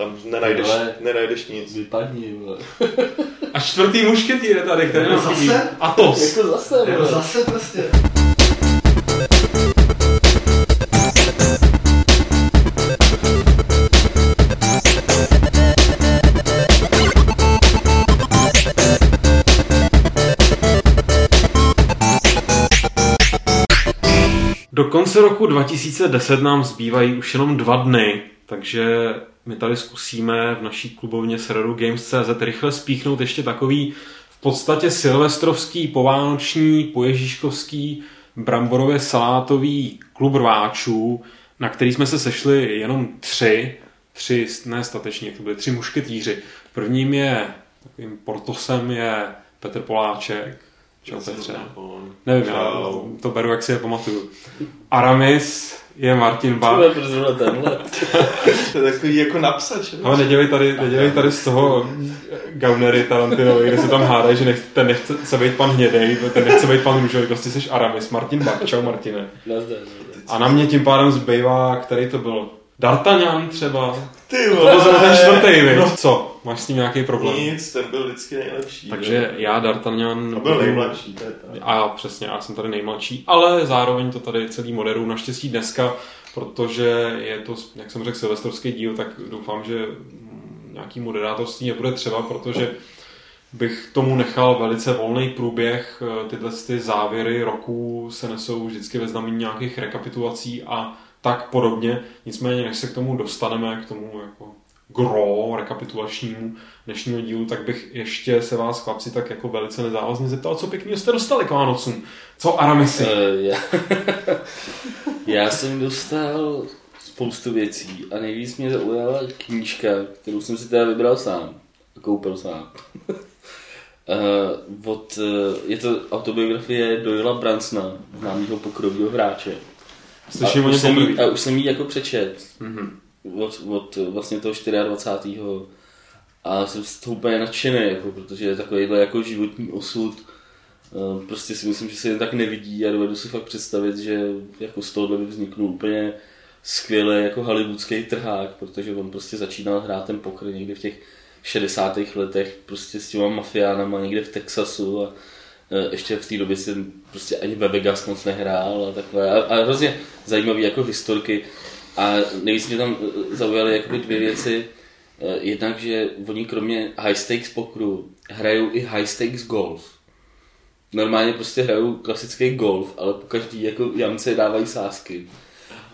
Tam nenajdeš, Ale- nenajdeš nic. Vypadni, vole. A čtvrtý mušketýr je tady, který chybí. Zase? Atos. Jako zase, Jako vole. zase prostě. Do konce roku 2010 nám zbývají už jenom dva dny, takže my tady zkusíme v naší klubovně serveru Games.cz rychle spíchnout ještě takový v podstatě silvestrovský, povánoční, poježíškovský, bramborově salátový klub rváčů, na který jsme se sešli jenom tři, tři, ne statečně, jak to byly tři mušketýři. Prvním je, takovým portosem je Petr Poláček. Čau Petře. Nevím, já to beru, jak si je pamatuju. Aramis je Martin Bach. Prostě zrovna tenhle. To je takový jako napsač. Ale nedělej tady, nedělej tady z toho Gaunery Tarantinovi, kde se tam hádají, že nech, ten nechce se být pan hnědej, ten nechce být pan růžový, prostě jsi Aramis, Martin Bach, čau Martine. A na mě tím pádem zbývá, který to byl? D'Artagnan třeba? Ty To byl čtvrtý, viď? No, Co? Máš s tím nějaký problém? nic, ten byl vždycky nejlepší. Takže já D'Artagnan... A byl nejmladší, to je tak. A přesně, já jsem tady nejmladší, ale zároveň to tady celý moderu naštěstí dneska, protože je to, jak jsem řekl, silvestrovský díl, tak doufám, že nějaký moderátorství nebude třeba, protože bych tomu nechal velice volný průběh. Tyhle ty závěry roku se nesou vždycky ve znamení nějakých rekapitulací a tak podobně. Nicméně, než se k tomu dostaneme, k tomu jako gro rekapitulačnímu dnešního dílu, tak bych ještě se vás, chlapci, tak jako velice nezávazně zeptal, co pěkného jste dostali k Vánocům. Co Aramisi? Eh, já, já jsem dostal spoustu věcí a nejvíc mě zaujala knížka, kterou jsem si teda vybral sám a koupil sám. Uh, od, uh, je to autobiografie Doyla Bransona, známého pokrovního hráče. Slyším a, už jsem jí, a už jsem jí jako přečet Mhm. od, od vlastně toho 24. A jsem z toho úplně nadšený, jako, protože je takovýhle jako životní osud. Eh, Prostě si myslím, že se jen tak nevidí a dovedu si fakt představit, že jako z tohohle by vzniknul úplně skvělý jako hollywoodský trhák, protože on prostě začínal hrát ten poker někdy v těch 60. letech prostě s těma mafiánama někde v Texasu a ještě v té době jsem prostě ani ve Vegas moc nehrál a takhle. A, a hrozně zajímavý jako historky. A nejvíc mě tam eh, zaujaly jakoby dvě věci. Eh, Jednak, že oni kromě high stakes pokru hrajou i high stakes golf. Normálně prostě hrajou klasický golf, ale po každý jako jamce dávají sázky.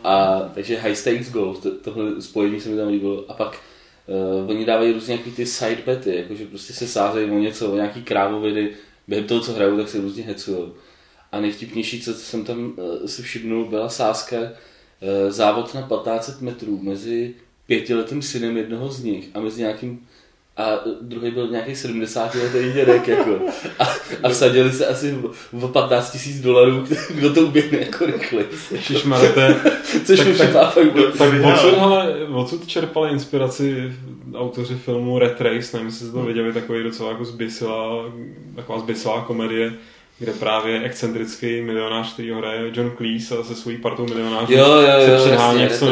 A takže high stakes golf, to, tohle spojení se mi tam líbilo. A pak uh, oni dávají různě nějaký ty side bety, jakože prostě se sázejí o něco, o nějaký krávoviny, během toho, co hrajou, tak se různě hecujou. A nejvtipnější, co jsem tam uh, si všimnul, byla sázka uh, závod na 1500 metrů mezi pětiletým synem jednoho z nich a mezi nějakým a druhý byl nějaký 70 letý dědek, jako. A, a vsadili se asi o- o 15 tisíc dolarů, kdo to uběhne jako rychleji. Ježišmarja, to je- Což tak- mi tak- připadá fakt bylo. Tak odsud, hele, odsud čerpali inspiraci autoři filmu Red Race, nevím, jestli jste to viděli, takový docela jako zbysilá, taková zbysilá komedie, kde právě excentrický milionář, který ho hraje John Cleese a se svojí partou milionářů Jo, jo, jo. se předhání jak to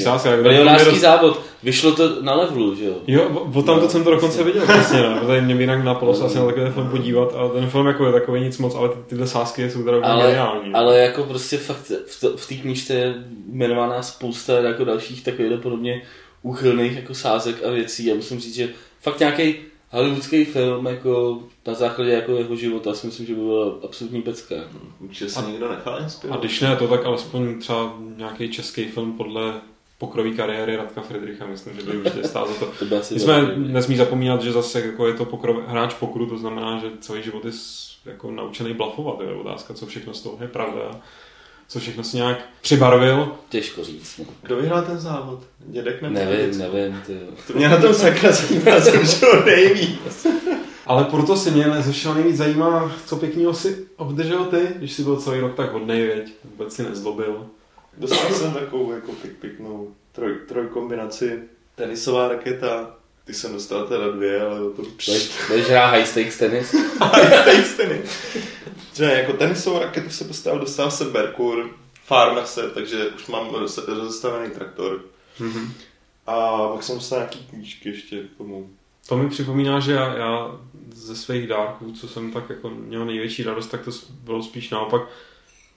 sázka. Jak Milionářský dost- závod. Vyšlo to na levelu, že jo? Jo, tam to jsem to dokonce viděl, přesně, no. Tady mě jinak napadlo se asi na takový film podívat, ale ten film jako je takový nic moc, ale ty, tyhle sázky jsou teda Ale, geniální. ale jako prostě fakt v, to, v té knížce je jmenovaná spousta jako dalších takových podobně úchylných jako sázek a věcí a musím říct, že fakt nějaký hollywoodský film jako na základě jako jeho života si myslím, že by byla absolutní pecka. Určitě se někdo nechal A inspirovat. když ne to, tak alespoň třeba nějaký český film podle pokrový kariéry Radka Friedricha, myslím, že by určitě stál za to. To by asi My jsme nesmí zapomínat, že zase jako je to pokrov, hráč pokru, to znamená, že celý život je jako naučený blafovat. Je otázka, co všechno z toho je pravda. Co všechno si nějak přibarvil. Těžko říct. No. Kdo vyhrál ten závod? Dědek nebo Nevím, dědec? nevím. Ty. To mě na tom sakra zajímá, jsem šel nejvíc. Ale proto si mě nezešel nejvíc zajímá, co pěkného si obdržel ty, když jsi byl celý rok tak hodnej, věď. Vůbec si nezlobil. Dostal jsem takovou jako pik, pěknou troj, trojkombinaci. Tenisová raketa, ty jsem dostal teda dvě, ale to Budeš, hrát high stakes tenis? Stejný, stejný. Že jako tenisovou raketu jsem dostal, dostal jsem Merkur, Farmase, takže už mám roz- rozestavený traktor. Mhm. A pak jsem dostal nějaký knížky ještě k tomu. To mi připomíná, že já, já ze svých dárků, co jsem tak jako měl největší radost, tak to bylo spíš naopak,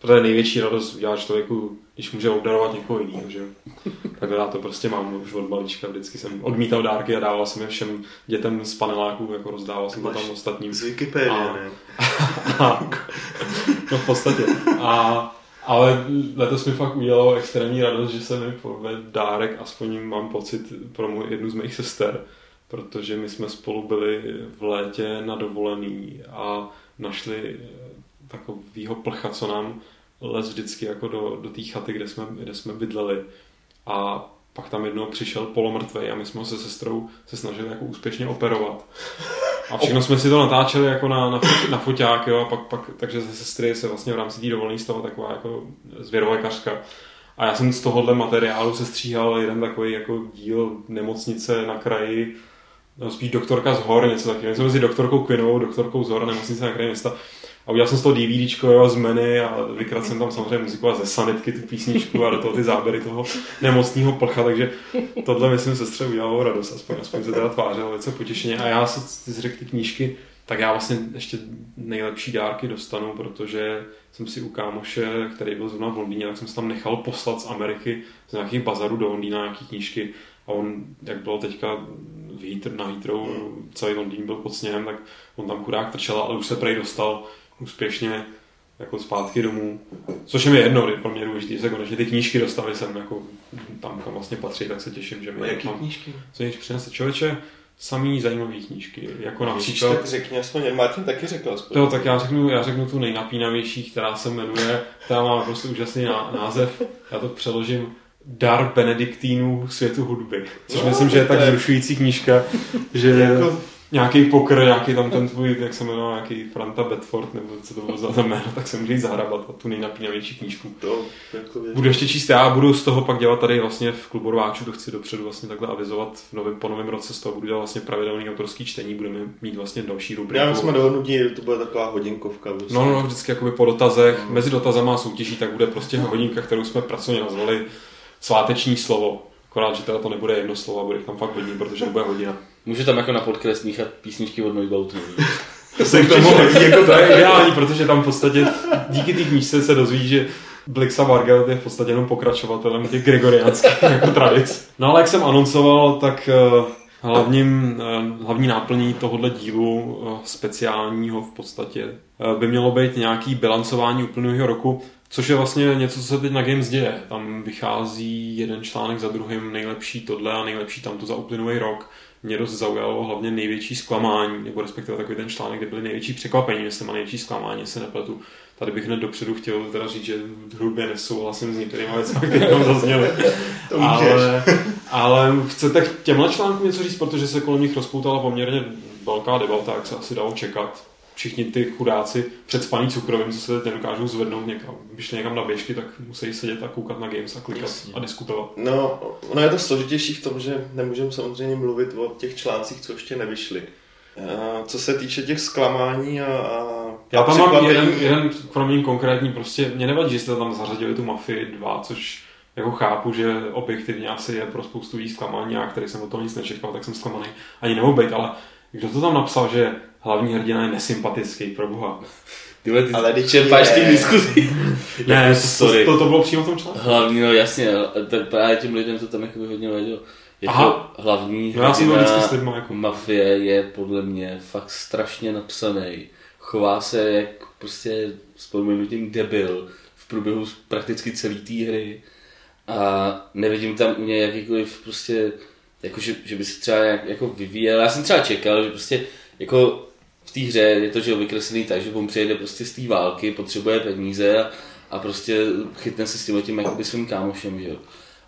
protože největší radost udělá člověku, když může obdarovat někoho jiného, že. Tak já to prostě mám už od malička, vždycky jsem odmítal dárky a dával jsem je všem dětem z paneláků, jako rozdával jsem to tam ostatním. Z Wikipedie, A- ne? A, no v podstatě. A, ale letos mi fakt udělalo extrémní radost, že se mi povedl dárek, aspoň mám pocit pro můj, jednu z mých sester, protože my jsme spolu byli v létě na dovolený a našli takovýho plcha, co nám les vždycky jako do, do té chaty, kde jsme, kde jsme bydleli. A pak tam jednou přišel polomrtvej a my jsme se sestrou se snažili jako úspěšně operovat. A všechno jsme si to natáčeli jako na, na, na foťák, jo, a pak, pak, takže ze sestry se vlastně v rámci té dovolené stala taková jako zvěrolékařka. A já jsem z tohohle materiálu se stříhal jeden takový jako díl nemocnice na kraji, no spíš doktorka z hor, něco takového. Něco mezi doktorkou Quinovou, doktorkou z hor, nemocnice na kraji města. A udělal jsem z toho DVDčko jo, z menu a vykradl jsem tam samozřejmě muziku a ze sanitky tu písničku a do toho ty záběry toho nemocního plcha, takže tohle myslím sestře udělalo radost, aspoň, aspoň se teda tvářilo velice potěšeně. A já se ty řekl ty knížky, tak já vlastně ještě nejlepší dárky dostanu, protože jsem si u kámoše, který byl zrovna v Londýně, tak jsem se tam nechal poslat z Ameriky z nějakých bazarů do Londýna nějaký knížky a on, jak bylo teďka v na Heathrow, celý Londýn byl pod sněhem, tak on tam chudák trčel, ale už se prej dostal úspěšně jako zpátky domů. Což je mi jedno, pro mě důležité, že se konečně ty knížky dostaly sem jako tam, kam vlastně patří, tak se těším, že mi jaký mám, knížky? co jich přinese člověče, samý zajímavé knížky, jako například... tak řekni aspoň, Martin taky řekl aspoň. Jo, tak já řeknu, já řeknu tu nejnapínavější, která se jmenuje, která má prostě úžasný ná- název, já to přeložím, Dar Benediktínů světu hudby. Což No, myslím, že je tak zrušující knížka, že Jako- nějaký pokr, nějaký tam ten tvůj, jak se jmenoval, nějaký Franta Bedford, nebo co to bylo za za jméno, tak se může jít zahrabat a tu nejnapínavější knížku. To, jako Budu ještě číst já, budu z toho pak dělat tady vlastně v klubu rváčů, to chci dopředu vlastně takhle avizovat v novém, po novém roce, z toho budu dělat vlastně pravidelný autorský čtení, budeme mít vlastně další rubriku. Já jsme dohodnutí, to bude taková hodinkovka. Prostě. No, no, no, vždycky jakoby po dotazech, mezi dotazama a soutěží, tak bude prostě hodinka, kterou jsme pracovně nazvali sváteční slovo. Akorát, že teda to nebude jedno slovo, a bude tam fakt hodně, protože to bude hodina. Může tam jako na podkres míchat písničky od Neubautu. to se k tomu hodí, jako to je ideální, protože tam v podstatě díky té knížce se dozví, že Blixa Margaret je v podstatě jenom pokračovatelem těch gregoriánských jako tradic. No ale jak jsem anoncoval, tak eh, hlavním, eh, hlavní náplní tohohle dílu eh, speciálního v podstatě by mělo být nějaký bilancování úplného roku, což je vlastně něco, co se teď na Games děje. Tam vychází jeden článek za druhým, nejlepší tohle a nejlepší tamto za uplynulý rok. Mě dost zaujalo hlavně největší zklamání, nebo respektive takový ten článek, kde byly největší překvapení, jestli má největší zklamání, se nepletu. Tady bych hned dopředu chtěl teda říct, že hrubě nesouhlasím s některými věcmi, které tam zazněly. To ale, ale chcete k těmhle článkům něco říct, protože se kolem nich rozpoutala poměrně velká debata, jak se asi dalo čekat. Všichni ty chudáci před spaní cukrovým, co se teď nedokážou zvednout někam, když šli někam na běžky, tak musí sedět a koukat na games a klikat Jasně. a diskutovat. No, ono je to složitější v tom, že nemůžeme samozřejmě mluvit o těch článcích, co ještě nevyšly. A co se týče těch zklamání a, a Já a tam mám jeden, jeden kromě konkrétní, prostě mě nevadí, že jste tam zařadili tu Mafii 2, což jako chápu, že objektivně asi je pro spoustu lidí zklamání, já, který jsem o toho nic nečekal, tak jsem zklamaný. Ani nemohu být, ale kdo to tam napsal, že hlavní hrdina je nesympatický, pro boha. Tyhle, ty Ale teď čerpáš ty diskuzi. Ne, Jako, to, sorry. to, to, to, bylo přímo v tom článku. Hlavní, no jasně, tak právě těm lidem to tam jako hodně vadilo. Jako Aha. hlavní No já jsem s lidma jako... Mafie je podle mě fakt strašně napsaný. Chová se jak prostě s prominutím debil v průběhu prakticky celé té hry. A nevidím tam u něj jakýkoliv prostě, jako že, že by se třeba nějak jako vyvíjel. Já jsem třeba čekal, že prostě jako v té hře je to, že vykreslený tak, že on přijede prostě z té války, potřebuje peníze a, a prostě chytne se s tím tím jakoby svým kámošem, že jo.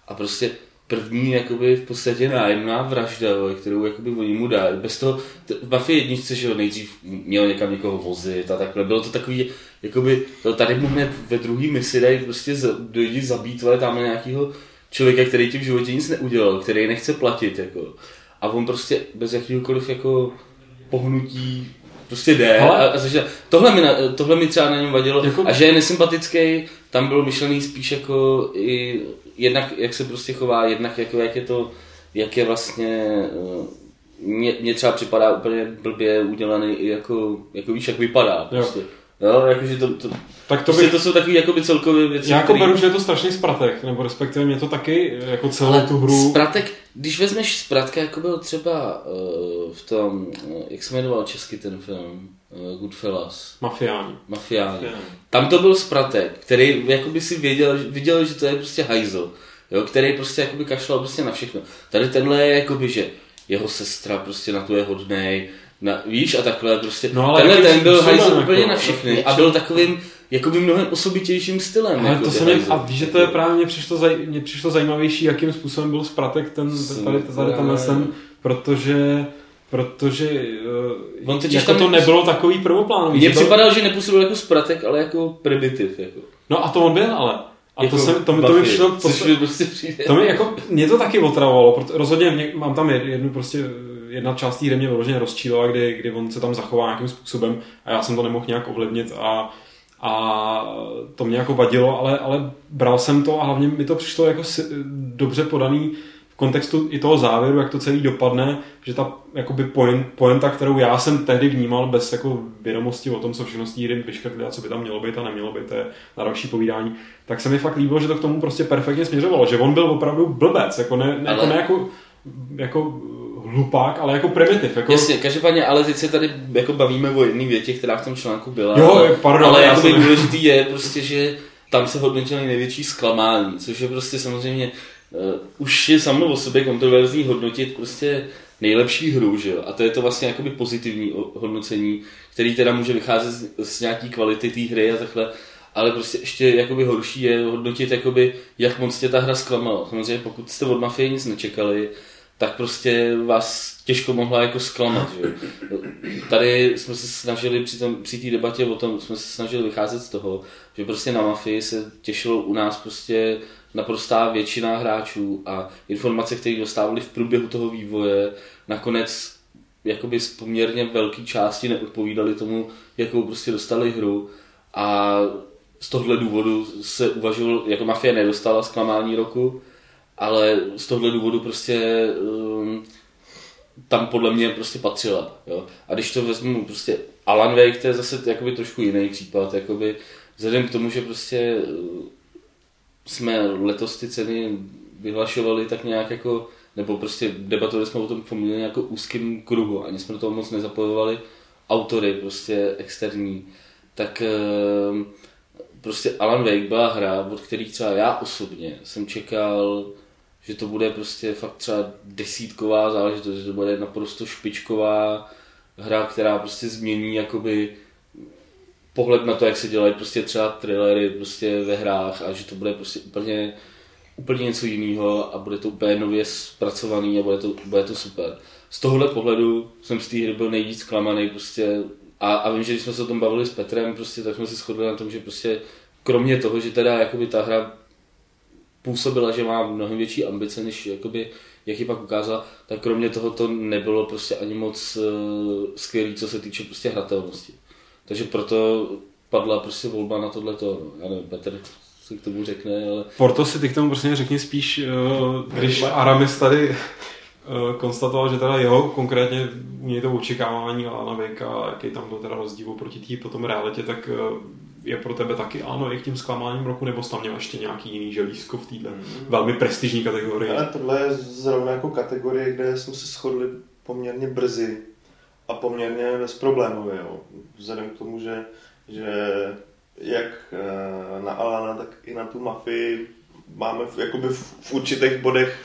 A prostě první jakoby v podstatě nájemná vražda, kterou jakoby oni mu dali. Bez toho, t- v Mafii jedničce, že jo, nejdřív měl někam někoho vozit a takhle. Bylo to takový, jakoby, to tady mu hned ve druhý misi dají prostě dojdi zabít, vole, tam nějakýho člověka, který ti v životě nic neudělal, který nechce platit, jako. A on prostě bez jakýhokoliv jako pohnutí prostě jde. A, a začne, tohle, mi, na- tohle mi třeba na něm vadilo. Jako- A že je nesympatický, tam byl myšlený spíš jako i jednak, jak se prostě chová, jednak jako jak je to jak je vlastně, eh, mně, mně třeba připadá úplně blbě udělaný jako, jako víš, jak vypadá. Prostě. Jo, jakože to, to, Tak to, prostě bych, to jsou takové jakoby celkové věci, já jako který- beru, že je to strašný zpratek, nebo respektive mě to taky, jako celou ale tu hru... Spratek, když vezmeš Spratka, jako byl třeba uh, v tom, uh, jak se jmenoval česky ten film, uh, Goodfellas, Mafiáni. Mafiáni. Tam to byl Spratek, který jakoby si věděl, viděl, že to je prostě hajzl, jo, který prostě jakoby kašlal prostě na všechno. Tady tenhle je jakoby, že jeho sestra prostě na to je hodnej, na, víš, a takhle prostě. No, ale tenhle ten byl hajzl jako, úplně na no, všechny a byl takovým jakoby mnohem osobitějším stylem. Ale jako to se mě, hajzl. a víš, že to je právě, mně přišlo, zaj, mně přišlo zajímavější, jakým způsobem byl Spratek ten, tady, tady tenhle ten, protože protože On uh, totiž jako tam to nebylo takový prvoplánový. Mně to- připadalo, že nepůsobil jako Spratek, ale jako primitiv. Jako. No a to on byl, ale. A jako to, jsem, to, mi, to mi přišlo, to, mi prostě přijde. to mi jako, mě to taky otravovalo, proto, rozhodně mě, mám tam jednu prostě, jedna část té hry mě vyloženě rozčílila, kdy, kdy on se tam zachová nějakým způsobem a já jsem to nemohl nějak ovlivnit a, a to mě jako vadilo, ale, ale bral jsem to a hlavně mi to přišlo jako dobře podaný v kontextu i toho závěru, jak to celý dopadne, že ta jakoby point, pointa, kterou já jsem tehdy vnímal bez jako vědomosti o tom, co všechno z té vyškrtli a co by tam mělo být a nemělo být, to je na další povídání, tak se mi fakt líbilo, že to k tomu prostě perfektně směřovalo, že on byl opravdu blbec, jako ne, ne, Ale- jako, ne jako, jako hlupák, ale jako primitiv. Jako, Jasně, každopádně, ale teď se tady jako bavíme o jedné větě, která v tom článku byla. Jo, ale, pardon, ale já jakoby jsem- důležitý je prostě, že tam se hodnotily největší zklamání, což je prostě samozřejmě uh, už je samo o sobě kontroverzní hodnotit prostě nejlepší hru, že jo? A to je to vlastně jakoby pozitivní hodnocení, který teda může vycházet z, z nějaký kvality té hry a takhle, ale prostě ještě jakoby horší je hodnotit jakoby, jak moc tě ta hra zklamala. Samozřejmě pokud jste od Mafie nic nečekali, tak prostě vás těžko mohla jako zklamat. Že? Tady jsme se snažili při, tom, při té debatě o tom, jsme se snažili vycházet z toho, že prostě na Mafii se těšilo u nás prostě naprostá většina hráčů a informace, které dostávali v průběhu toho vývoje, nakonec jakoby z poměrně velké části neodpovídali tomu, jakou prostě dostali hru a z tohohle důvodu se uvažoval, jako Mafie nedostala zklamání roku, ale z tohohle důvodu prostě um, tam podle mě prostě patřila. Jo? A když to vezmu prostě Alan Wake, to je zase jakoby trošku jiný případ, jakoby vzhledem k tomu, že prostě uh, jsme letos ty ceny vyhlašovali tak nějak jako, nebo prostě debatovali jsme o tom poměrně jako úzkým kruhu, ani jsme do toho moc nezapojovali autory prostě externí, tak um, prostě Alan Wake byla hra, od který třeba já osobně jsem čekal, že to bude prostě fakt třeba desítková záležitost, že to bude naprosto špičková hra, která prostě změní jakoby pohled na to, jak se dělají prostě třeba thrillery prostě ve hrách a že to bude prostě úplně, úplně něco jiného a bude to úplně nově zpracovaný a bude to, bude to super. Z tohohle pohledu jsem z té hry byl nejvíc zklamaný prostě a, a vím, že když jsme se o tom bavili s Petrem, prostě, tak jsme si shodli na tom, že prostě kromě toho, že teda jakoby ta hra působila, že má mnohem větší ambice, než jakoby, jak ji pak ukázala, tak kromě toho to nebylo prostě ani moc uh, skvělý, co se týče prostě hratelnosti. Takže proto padla prostě volba na tohleto. No. Já nevím, Petr si k tomu řekne, ale Porto si ty k tomu prostě řekni spíš, eh, když Aramis tady eh, konstatoval, že teda jeho konkrétně u něj to očekávání Alana Wakea a jaký tam byl teda rozdíl proti té potom realitě, tak je pro tebe taky ano, jak tím zklamáním roku, nebo jsi tam měl ještě nějaký jiný želízko v této velmi prestižní kategorii? Ale tohle je zrovna jako kategorie, kde jsme se shodli poměrně brzy a poměrně bezproblémově. Jo. Vzhledem k tomu, že, že jak eh, na Alana, tak i na tu mafii máme v, jakoby v, v určitých bodech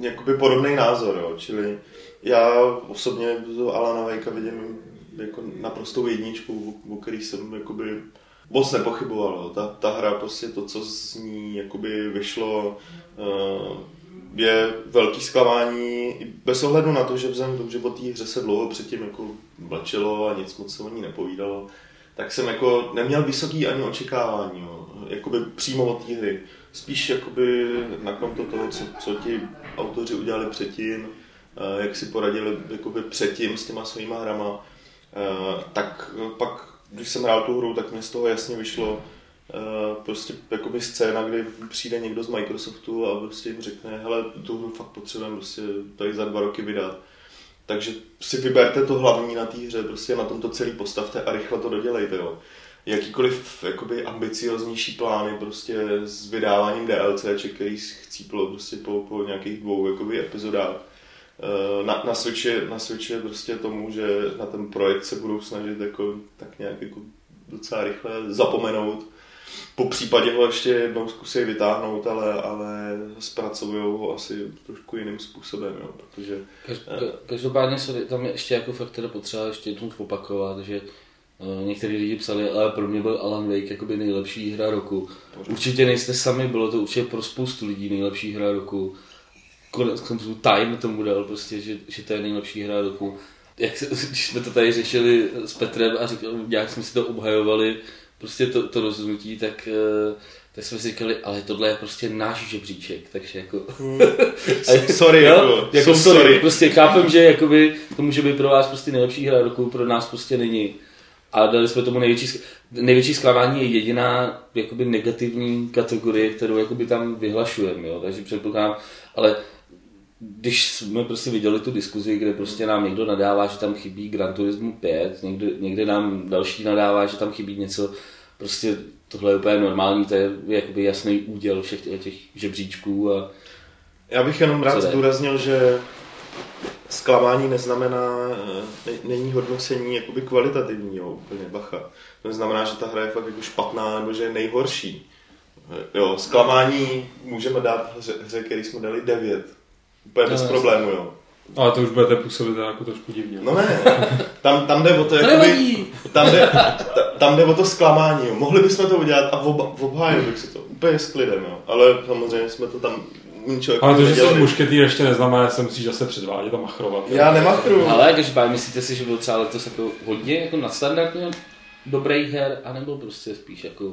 jakoby podobný názor. Jo. Čili já osobně Alana Vejka vidím jako naprostou jedničku, o který jsem jakoby moc nepochyboval. Ta, ta hra, prostě to, co z ní jakoby vyšlo, eh, je velký zklamání, bez ohledu na to, že vzhledem tomu, že o té hře se dlouho předtím jako mlčelo a nic moc se o ní nepovídalo, tak jsem jako neměl vysoký ani očekávání, jo. jakoby přímo od té hry. Spíš jakoby na konto toho, co, co ti autoři udělali předtím, eh, jak si poradili jakoby předtím s těma svýma hrama, tak pak, když jsem hrál tu hru, tak mi z toho jasně vyšlo, Uh, prostě jakoby scéna, kdy přijde někdo z Microsoftu a prostě jim řekne, hele, tu hru fakt potřebujeme prostě tady za dva roky vydat. Takže si vyberte to hlavní na té hře, prostě na tomto celý postavte a rychle to dodělejte, jo. Jakýkoliv jakoby ambicioznější plány prostě s vydáváním DLC, který chcíplo prostě po, po nějakých dvou jakoby epizodách. Eh, na, na, Switchi, na Switchi prostě tomu, že na ten projekt se budou snažit jako, tak nějak jako docela rychle zapomenout. Po případě ho ještě jednou zkusí vytáhnout, ale, ale zpracují ho asi trošku jiným způsobem, jo, protože... Každopádně se tam ještě jako fakt teda potřeba ještě jednou opakovat, že uh, některý lidi psali, ale pro mě byl Alan Wake jakoby nejlepší hra roku. Určitě nejste sami, bylo to určitě pro spoustu lidí nejlepší hra roku. Konec konců Time tomu dal prostě, že, že to je nejlepší hra roku. Jak, když jsme to tady řešili s Petrem a říkal, nějak jsme si to obhajovali, prostě to, to rozhodnutí, tak, eh, tak jsme si říkali, ale tohle je prostě náš žebříček, takže jako... Hmm. sorry, jo? jako, jako sorry. sorry. Prostě chápem, že jakoby, to může být pro vás prostě nejlepší hra roku, pro nás prostě není. A dali jsme tomu největší, největší zklamání je jediná jakoby negativní kategorie, kterou jakoby tam vyhlašujeme, jo? takže předpokládám, ale když jsme prostě viděli tu diskuzi, kde prostě nám někdo nadává, že tam chybí Gran Turismo 5, někde, někde nám další nadává, že tam chybí něco, prostě tohle je úplně normální, to je jakoby jasný úděl všech těch žebříčků. A Já bych jenom rád zdůraznil, že zklamání neznamená, ne, není hodnocení jakoby kvalitativní, jo, úplně bacha. To neznamená, že ta hra je fakt jako špatná nebo že je nejhorší. Jo, zklamání můžeme dát hře, hře který jsme dali 9 Úplně bez no, problému, jo. Ale to už budete působit jako trošku divně. No ne, tam, tam jde o to, jakoby, tam, jde, tam jde o to zklamání, jo. Mohli bychom to udělat a obhájil bych si to úplně s klidem, jo. Ale samozřejmě jsme to tam ničeho Ale to, že jsi mušketýr ještě neznamená, že se musíš zase předvádět a machrovat. Já nemachru. Ale když myslíte si, že byl třeba letos jako hodně jako nadstandardně dobrých her, anebo prostě spíš jako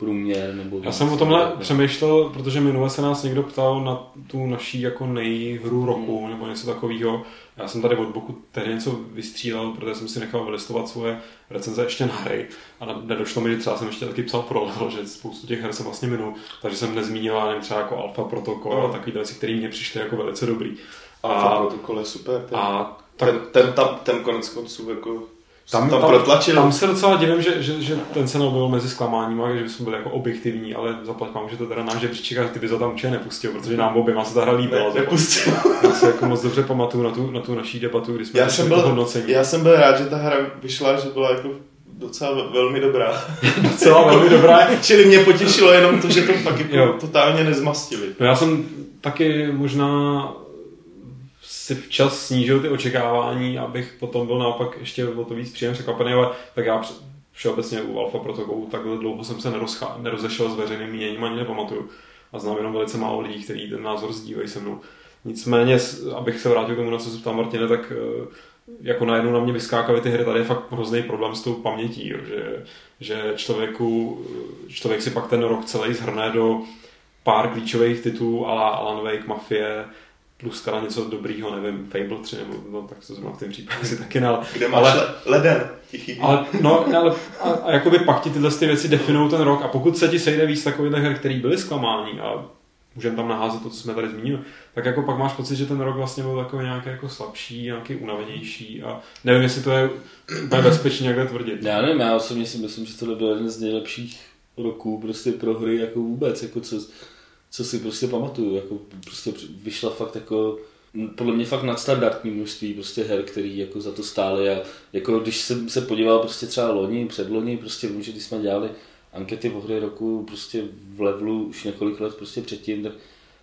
průměr? Nebo Já jsem o tomhle ne? přemýšlel, protože minule se nás někdo ptal na tu naší jako nejhru roku hmm. nebo něco takového. Já jsem tady od boku tehdy něco vystřílel, protože jsem si nechal vylistovat svoje recenze ještě na hry a nedošlo mi, že třeba jsem ještě taky psal pro level, že spoustu těch her jsem vlastně minul, takže jsem nezmínil nevím, třeba jako Alpha Protocol no. a takové věci, které mě přišly jako velice dobrý. Alpha Protocol je super. Ten, a tak, ten, ten, tam, ten konec konců jako tam, tam, protlačil. Tam se docela divím, že, že, že ten se byl mezi zklamáním a že bychom byli jako objektivní, ale zaplať vám, že to teda náš žebříček a ty bys to tam určitě nepustil, protože nám oběma se ta hra líbila. Ne, nepustil. Já se jako moc dobře pamatuju na tu, na tu naší debatu, kdy jsme já jsem byl, hodnocení. Já jsem byl rád, že ta hra vyšla, že byla jako docela velmi dobrá. docela velmi dobrá. Čili mě potěšilo jenom to, že to fakt jako totálně nezmastili. No já jsem taky možná si včas snížil ty očekávání, abych potom byl naopak ještě o to víc příjem překvapený, ale tak já všeobecně u Alfa protokolu takhle dlouho jsem se nerozchá, nerozešel s veřejným míněním, ani nepamatuju. A znám jenom velice málo lidí, kteří ten názor sdílejí se mnou. Nicméně, abych se vrátil k tomu, na co se ptal Martine, tak eh, jako najednou na mě vyskákaly ty hry, tady je fakt hrozný problém s tou pamětí, jo, že, že člověku, člověk si pak ten rok celý zhrne do pár klíčových titulů, ala Alan Wake, Mafie, plus teda něco dobrýho, nevím, Fable 3, nebo no, tak to zrovna v tom případě si taky ne, ale... Kde máš ale, leden, Ale, no, ale a, a jakoby pak ti tyhle ty věci definují ten rok. A pokud se ti sejde víc takových her, které byly zklamání a můžeme tam naházet to, co jsme tady zmínili, tak jako pak máš pocit, že ten rok vlastně byl takový nějaký jako slabší, nějaký unavenější a nevím, jestli to je úplně bezpečně někde tvrdit. Já nevím, já osobně si myslím, že to byl jeden z nejlepších roků prostě pro hry jako vůbec, jako co, co si prostě pamatuju, jako prostě vyšla fakt jako podle mě fakt nadstandardní množství prostě her, který jako za to stály a jako když jsem se podíval prostě třeba loni, předloni, prostě vím, že když jsme dělali ankety o hry roku prostě v levelu už několik let prostě předtím, tak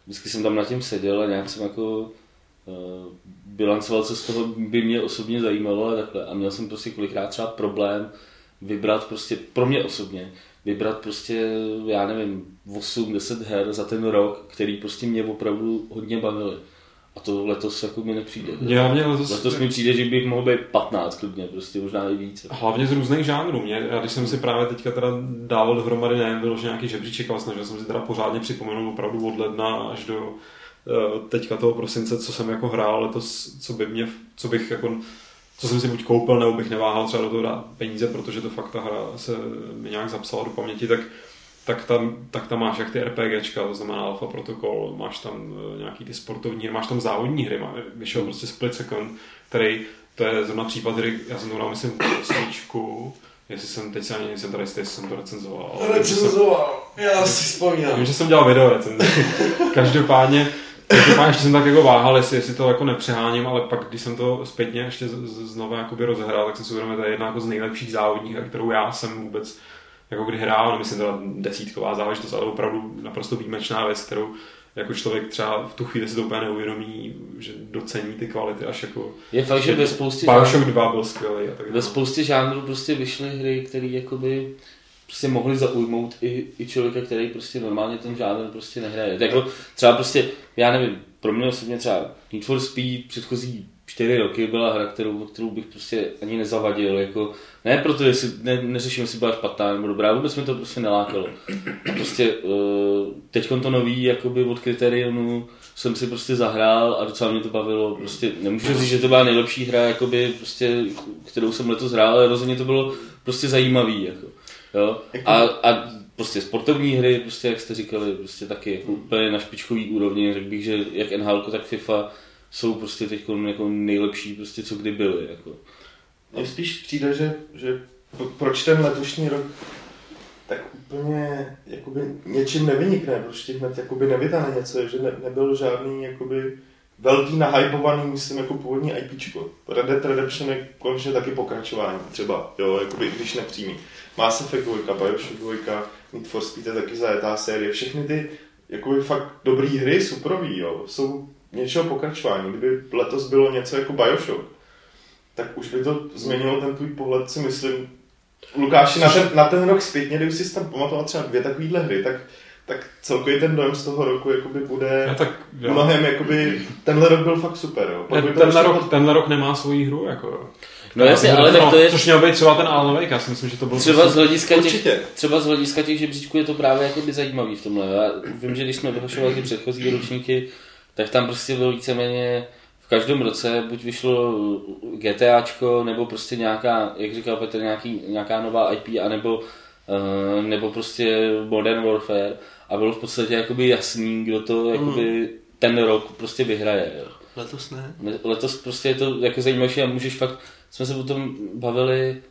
vždycky jsem tam na tím seděl a nějak jsem jako uh, bilancoval, co z toho by mě osobně zajímalo a takhle. A měl jsem prostě kolikrát třeba problém vybrat prostě pro mě osobně vybrat prostě, já nevím, 8-10 her za ten rok, který prostě mě opravdu hodně bavily. A to letos jako mi nepřijde. Já mě letos... letos mi přijde, že bych mohl být 15 klidně, prostě možná i více. Hlavně z různých žánrů. Mě, já když jsem si právě teďka teda dával dohromady, nevím, vyložený nějaký žebříček, ale snažil jsem si teda pořádně připomenout opravdu od ledna až do uh, teďka toho prosince, co jsem jako hrál letos, co by mě, co bych jako co jsem si buď koupil, nebo bych neváhal třeba do toho dát peníze, protože to fakt ta hra se mi nějak zapsala do paměti, tak tak tam, tak tam máš jak ty RPGčka, to znamená Alpha Protocol, máš tam eh, nějaký ty sportovní hry, máš tam závodní hry, má, vyšel prostě Split Second, který, to je zrovna případ hry, já jsem to dal, myslím, osmičku, jestli jsem, teď se ani nejsem tady jestli jsem to recenzoval. ale Recenzoval, já si vzpomínám. Vím, že jsem dělal video recenzi. Každopádně, Každopádně ještě jsem tak jako váhal, jestli, jestli to jako nepřeháním, ale pak, když jsem to zpětně ještě z- z- znova jakoby rozhrál, tak jsem si uvědomil, že to je jedna jako z nejlepších závodních kterou já jsem vůbec jako kdy hrál, nemyslím teda desítková záležitost, ale opravdu naprosto výjimečná věc, kterou jako člověk třeba v tu chvíli si to úplně neuvědomí, že docení ty kvality až jako... Je fakt, že ve spoustě, Bioshock 2 byl skvělý a tak ve spoustě žánrů prostě vyšly hry, které jakoby prostě mohli zaujmout i, i člověka, který prostě normálně ten žánr prostě nehraje. Tak jako třeba prostě, já nevím, pro mě osobně třeba Need for Speed předchozí čtyři roky byla hra, kterou, kterou bych prostě ani nezavadil, jako, ne proto, jestli, ne, neřeším, jestli byla špatná nebo dobrá, vůbec mi to prostě nelákalo. A prostě uh, teď to nový, jakoby od Criterionu jsem si prostě zahrál a docela mě to bavilo, prostě nemůžu říct, že to byla nejlepší hra, jakoby prostě, kterou jsem letos hrál, ale rozhodně to bylo prostě zajímavý, jako. Jo? A, a prostě sportovní hry, prostě jak jste říkali, prostě taky jako úplně na špičkový úrovni, řekl bych, že jak NHL, tak FIFA jsou prostě teď jako nejlepší, prostě co kdy byly. Jako. Mně spíš přijde, že, že pro- proč ten letošní rok tak úplně jakoby něčím nevynikne, proč ti hned jakoby nevytane něco, že ne, nebyl žádný jakoby velký nahypovaný, myslím, jako původní IPčko. Red Dead Redemption je konečně taky pokračování, třeba, jo, jakoby, i když nepřímý. Mass Effect 2, Bioshock 2, Need for Speed je taky zajetá série. Všechny ty jakoby fakt dobré hry, superový, jo, jsou něčeho pokračování. Kdyby letos bylo něco jako Bioshock, tak už by to změnilo ten tvůj pohled, si myslím. Lukáši, na ten, na ten rok zpětně, kdyby si tam pamatoval třeba dvě takovýhle hry, tak, tak celkový ten dojem z toho roku jakoby bude Ja, tak, jo. mnohem, jakoby, tenhle rok byl fakt super, jo. To tenhle, rok, tenhle rok nemá svoji hru, jako jo. No jasně, ale tak to je Což měl být třeba ten Alan Wake, já si myslím, že to byl třeba z hlediska těch, Určitě. třeba z hlediska těch žebříčků je to právě jakoby zajímavý v tomhle. Já vím, že když jsme vyhlašovali ty předchozí ročníky, tak tam prostě bylo víceméně v každém roce buď vyšlo GTAčko, nebo prostě nějaká, jak říkal Petr, nějaký, nějaká nová IP, anebo, uh, nebo prostě Modern Warfare a bylo v podstatě jakoby jasný, kdo to jakoby ten rok prostě vyhraje. Jo. Letos ne. Letos prostě je to jako zajímavější a můžeš fakt, jsme se o tom bavili,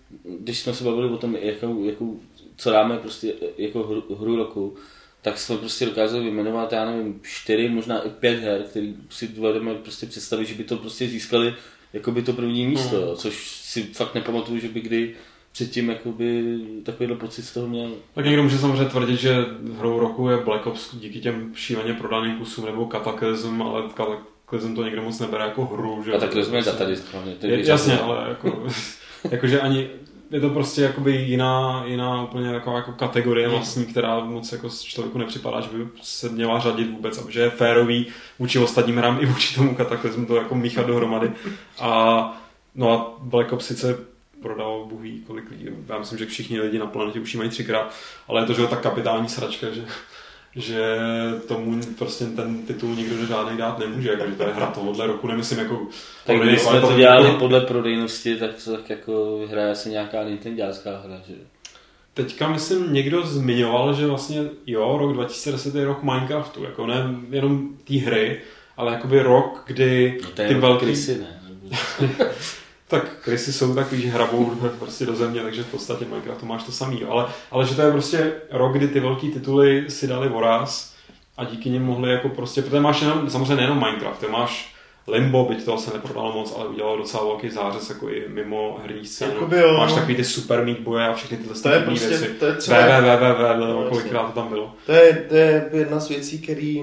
když jsme se bavili o tom, jakou, jakou, co dáme prostě jako hru, hru roku, tak jsme prostě dokázali vyjmenovat, já nevím, čtyři, možná i pět her, který si dovedeme prostě představit, že by to prostě získali jako by to první místo, jo, což si fakt nepamatuju, že by kdy předtím jakoby takovýhle pocit z toho měl. Tak někdo může samozřejmě tvrdit, že hrou roku je Black Ops díky těm šíleně prodaným kusům nebo Cataclysm, ale Cataclysm to někdo moc nebere jako hru. Že? A tak jsme datadisk hlavně. to je Je, jasně, ale jako, jakože ani je to prostě jakoby jiná, jiná úplně jako, jako kategorie vlastní, která moc jako člověku nepřipadá, že by se měla řadit vůbec, a že je férový vůči ostatním hrám i vůči tomu kataklizmu to jako míchat dohromady. A no a Black Ops sice prodal Bůh ví kolik lidí, já myslím, že všichni lidi na planetě už mají třikrát, ale je to, že tak kapitální sračka, že že tomu prostě ten titul nikdo žádný dát nemůže, jako, že to je hra tohohle roku, nemyslím jako... Tak když jsme to jako- dělali podle prodejnosti, tak to tak jako vyhraje se nějaká Nintendácká hra, že. Teďka myslím někdo zmiňoval, že vlastně jo, rok 2010 je rok Minecraftu, jako ne jenom té hry, ale jakoby rok, kdy No to ty velký... velký... krysy, ne? Tak krysy jsou takový, že hrabou prostě do země, takže v podstatě Minecraftu máš to samý, ale, ale že to je prostě rok, kdy ty velký tituly si dali voraz a díky nim mohli jako prostě, protože máš jenom, samozřejmě nejenom Minecraft, ty máš Limbo, byť toho se neprodalo moc, ale udělalo docela velký zářez jako i mimo herní scénu. Jakoby jo, máš no. takový ty Super Meat Boy a všechny tyhle To je prostě, věci. to je třeba, www, No, kolikrát to tam bylo. to je, to je jedna z věcí, které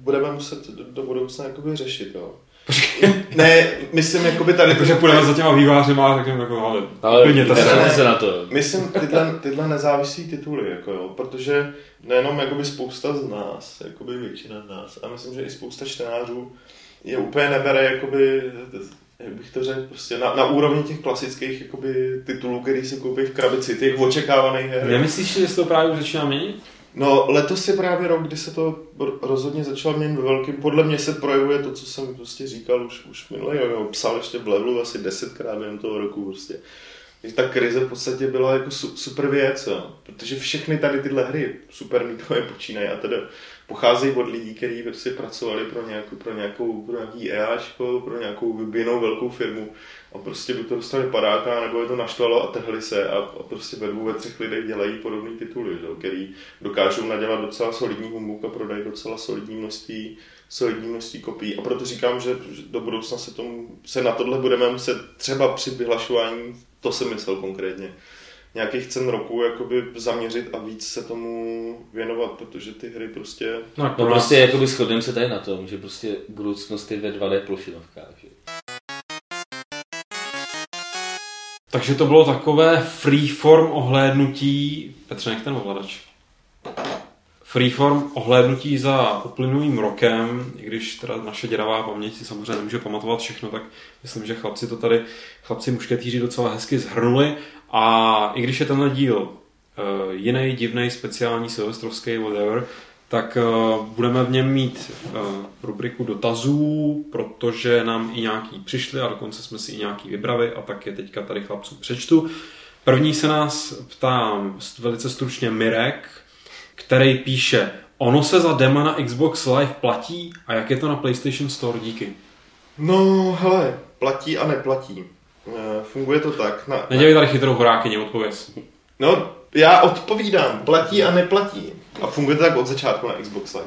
budeme muset do, do budoucna jakoby řešit, jo. ne, myslím, jakoby tady... Jakože půjdeme za těma vývářema a řekneme jako, ale, Ale uklidněte se. hrajte se na to. Myslím tyhle, tyhle nezávislý tituly, jako jo, protože nejenom jakoby spousta z nás, jakoby většina z nás, a myslím, že i spousta čtenářů je úplně nebere, jakoby, jak bych to řekl, prostě na, na úrovni těch klasických jakoby, titulů, který se koupí v krabici, těch očekávaných her. Nemyslíš, že se to právě už začíná měnit? No, letos je právě rok, kdy se to rozhodně začalo měnit ve velkým. Podle mě se projevuje to, co jsem prostě říkal už, už minulý rok, psal ještě v levelu asi desetkrát během toho roku prostě. Ta krize v podstatě byla jako super věc, jo. protože všechny tady tyhle hry, super mítové počínají a teda pocházejí od lidí, kteří prostě pracovali pro nějakou, pro nějakou, pro nějaký EAčko, pro nějakou vybijenou velkou firmu a prostě by to dostali padáka, nebo je to naštvalo a trhli se a, a prostě ve dvou, ve třech lidech dělají podobné tituly, že? který dokážou nadělat docela solidní humbuk a prodají docela solidní množství, solidní množství kopií. A proto říkám, že do budoucna se, tomu, se na tohle budeme muset třeba při vyhlašování, to jsem myslel konkrétně, nějakých cen roku jakoby zaměřit a víc se tomu věnovat, protože ty hry prostě... No, no prostě jakoby shodneme se tady na tom, že prostě budoucnost je ve 2D plošinovkách. Že? Takže to bylo takové freeform ohlédnutí... Petře, nech ten ovladač. Freeform ohlédnutí za uplynulým rokem, i když teda naše děravá paměť si samozřejmě nemůže pamatovat všechno, tak myslím, že chlapci to tady, chlapci mušketýři docela hezky zhrnuli. A i když je tenhle díl uh, jiný, divný, speciální, silvestrovský, whatever, tak uh, budeme v něm mít uh, rubriku dotazů, protože nám i nějaký přišli a dokonce jsme si i nějaký vybrali a tak je teďka tady chlapců přečtu. První se nás ptá velice stručně Mirek, který píše, ono se za dema na Xbox Live platí a jak je to na PlayStation Store, díky. No, hele, platí a neplatí. Eh, funguje to tak. Na, Nedělej tady chytrou horákyni, odpověz. No, já odpovídám. Platí a neplatí. A funguje to tak od začátku na Xbox Live.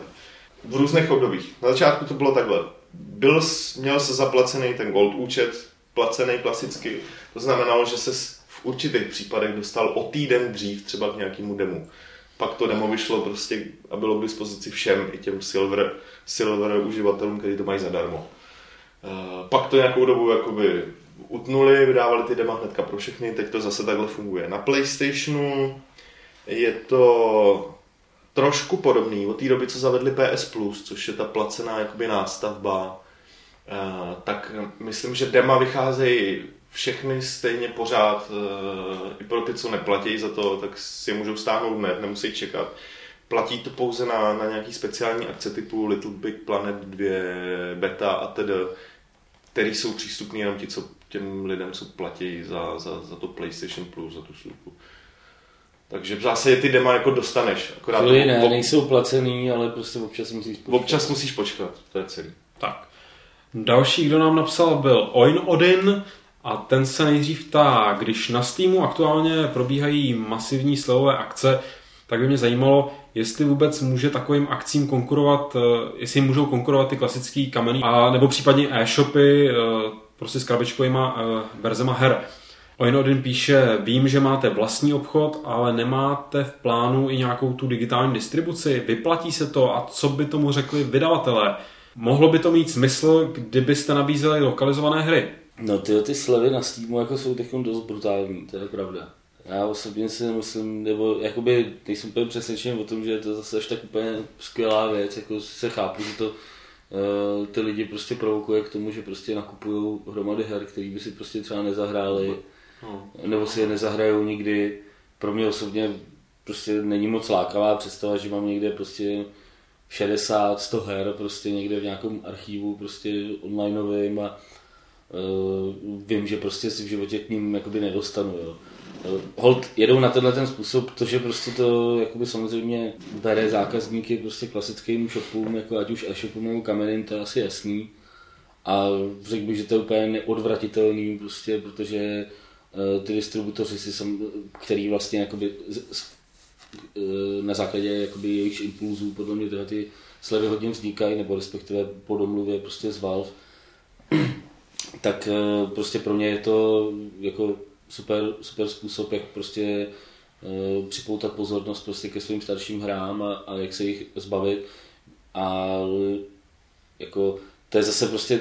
V různých obdobích. Na začátku to bylo takhle. Byl, měl se zaplacený ten Gold účet, placený klasicky. To znamenalo, že se v určitých případech dostal o týden dřív třeba k nějakému demu. Pak to demo vyšlo prostě a bylo k dispozici všem, i těm Silver, Silver uživatelům, kteří to mají zadarmo. Uh, pak to nějakou dobu jakoby utnuli, vydávali ty dema hnedka pro všechny, teď to zase takhle funguje. Na PlayStationu je to trošku podobný. Od té doby, co zavedli PS Plus, což je ta placená jakoby nástavba, eh, tak myslím, že dema vycházejí všechny stejně pořád, eh, i pro ty, co neplatí za to, tak si můžou stáhnout hned, nemusí čekat. Platí to pouze na, na nějaký speciální akce typu Little Big Planet 2, beta a tedy, který jsou přístupný jenom ti, co těm lidem, co platí za, za, za to PlayStation Plus, za tu službu. Takže v zásadě ty dema jako dostaneš. Akorát Chvíli ne, ob... nejsou placený, ale prostě občas musíš počkat. Občas musíš počkat, to je celý. Tak. Další, kdo nám napsal, byl Oin Odin a ten se nejdřív ptá, když na Steamu aktuálně probíhají masivní slevové akce, tak by mě zajímalo, jestli vůbec může takovým akcím konkurovat, eh, jestli můžou konkurovat ty klasický kameny, a nebo případně e-shopy, eh, prostě s krabičkovýma uh, verzema her. Oinodin píše, vím, že máte vlastní obchod, ale nemáte v plánu i nějakou tu digitální distribuci. Vyplatí se to a co by tomu řekli vydavatelé? Mohlo by to mít smysl, kdybyste nabízeli lokalizované hry? No ty, ty slevy na Steamu jako jsou teď dost brutální, to je pravda. Já osobně si myslím, nebo jakoby nejsem úplně přesvědčen o tom, že je to zase až tak úplně skvělá věc, jako se chápu, že to ty lidi prostě provokuje k tomu, že prostě nakupují hromady her, který by si prostě třeba nezahráli, no. nebo si je nezahrajou nikdy. Pro mě osobně prostě není moc lákavá představa, že mám někde prostě 60, 100 her prostě někde v nějakém archivu prostě onlineovým a uh, vím, že prostě si v životě k ním jakoby nedostanu. Jo. Hold jedou na tenhle ten způsob, protože prostě to jakoby samozřejmě bere zákazníky prostě klasickým shopům, jako ať už e-shopům nebo kamením, to je asi jasný. A řekl bych, že to je úplně neodvratitelný, prostě, protože uh, ty distributoři si sam, který vlastně jakoby uh, na základě jakoby jejich impulzů podle mě tyhle ty slevy hodně vznikají, nebo respektive po domluvě prostě z Valve, tak prostě pro ně je to jako super, super způsob, jak prostě uh, připoutat pozornost prostě ke svým starším hrám a, a jak se jich zbavit. A jako, to je zase prostě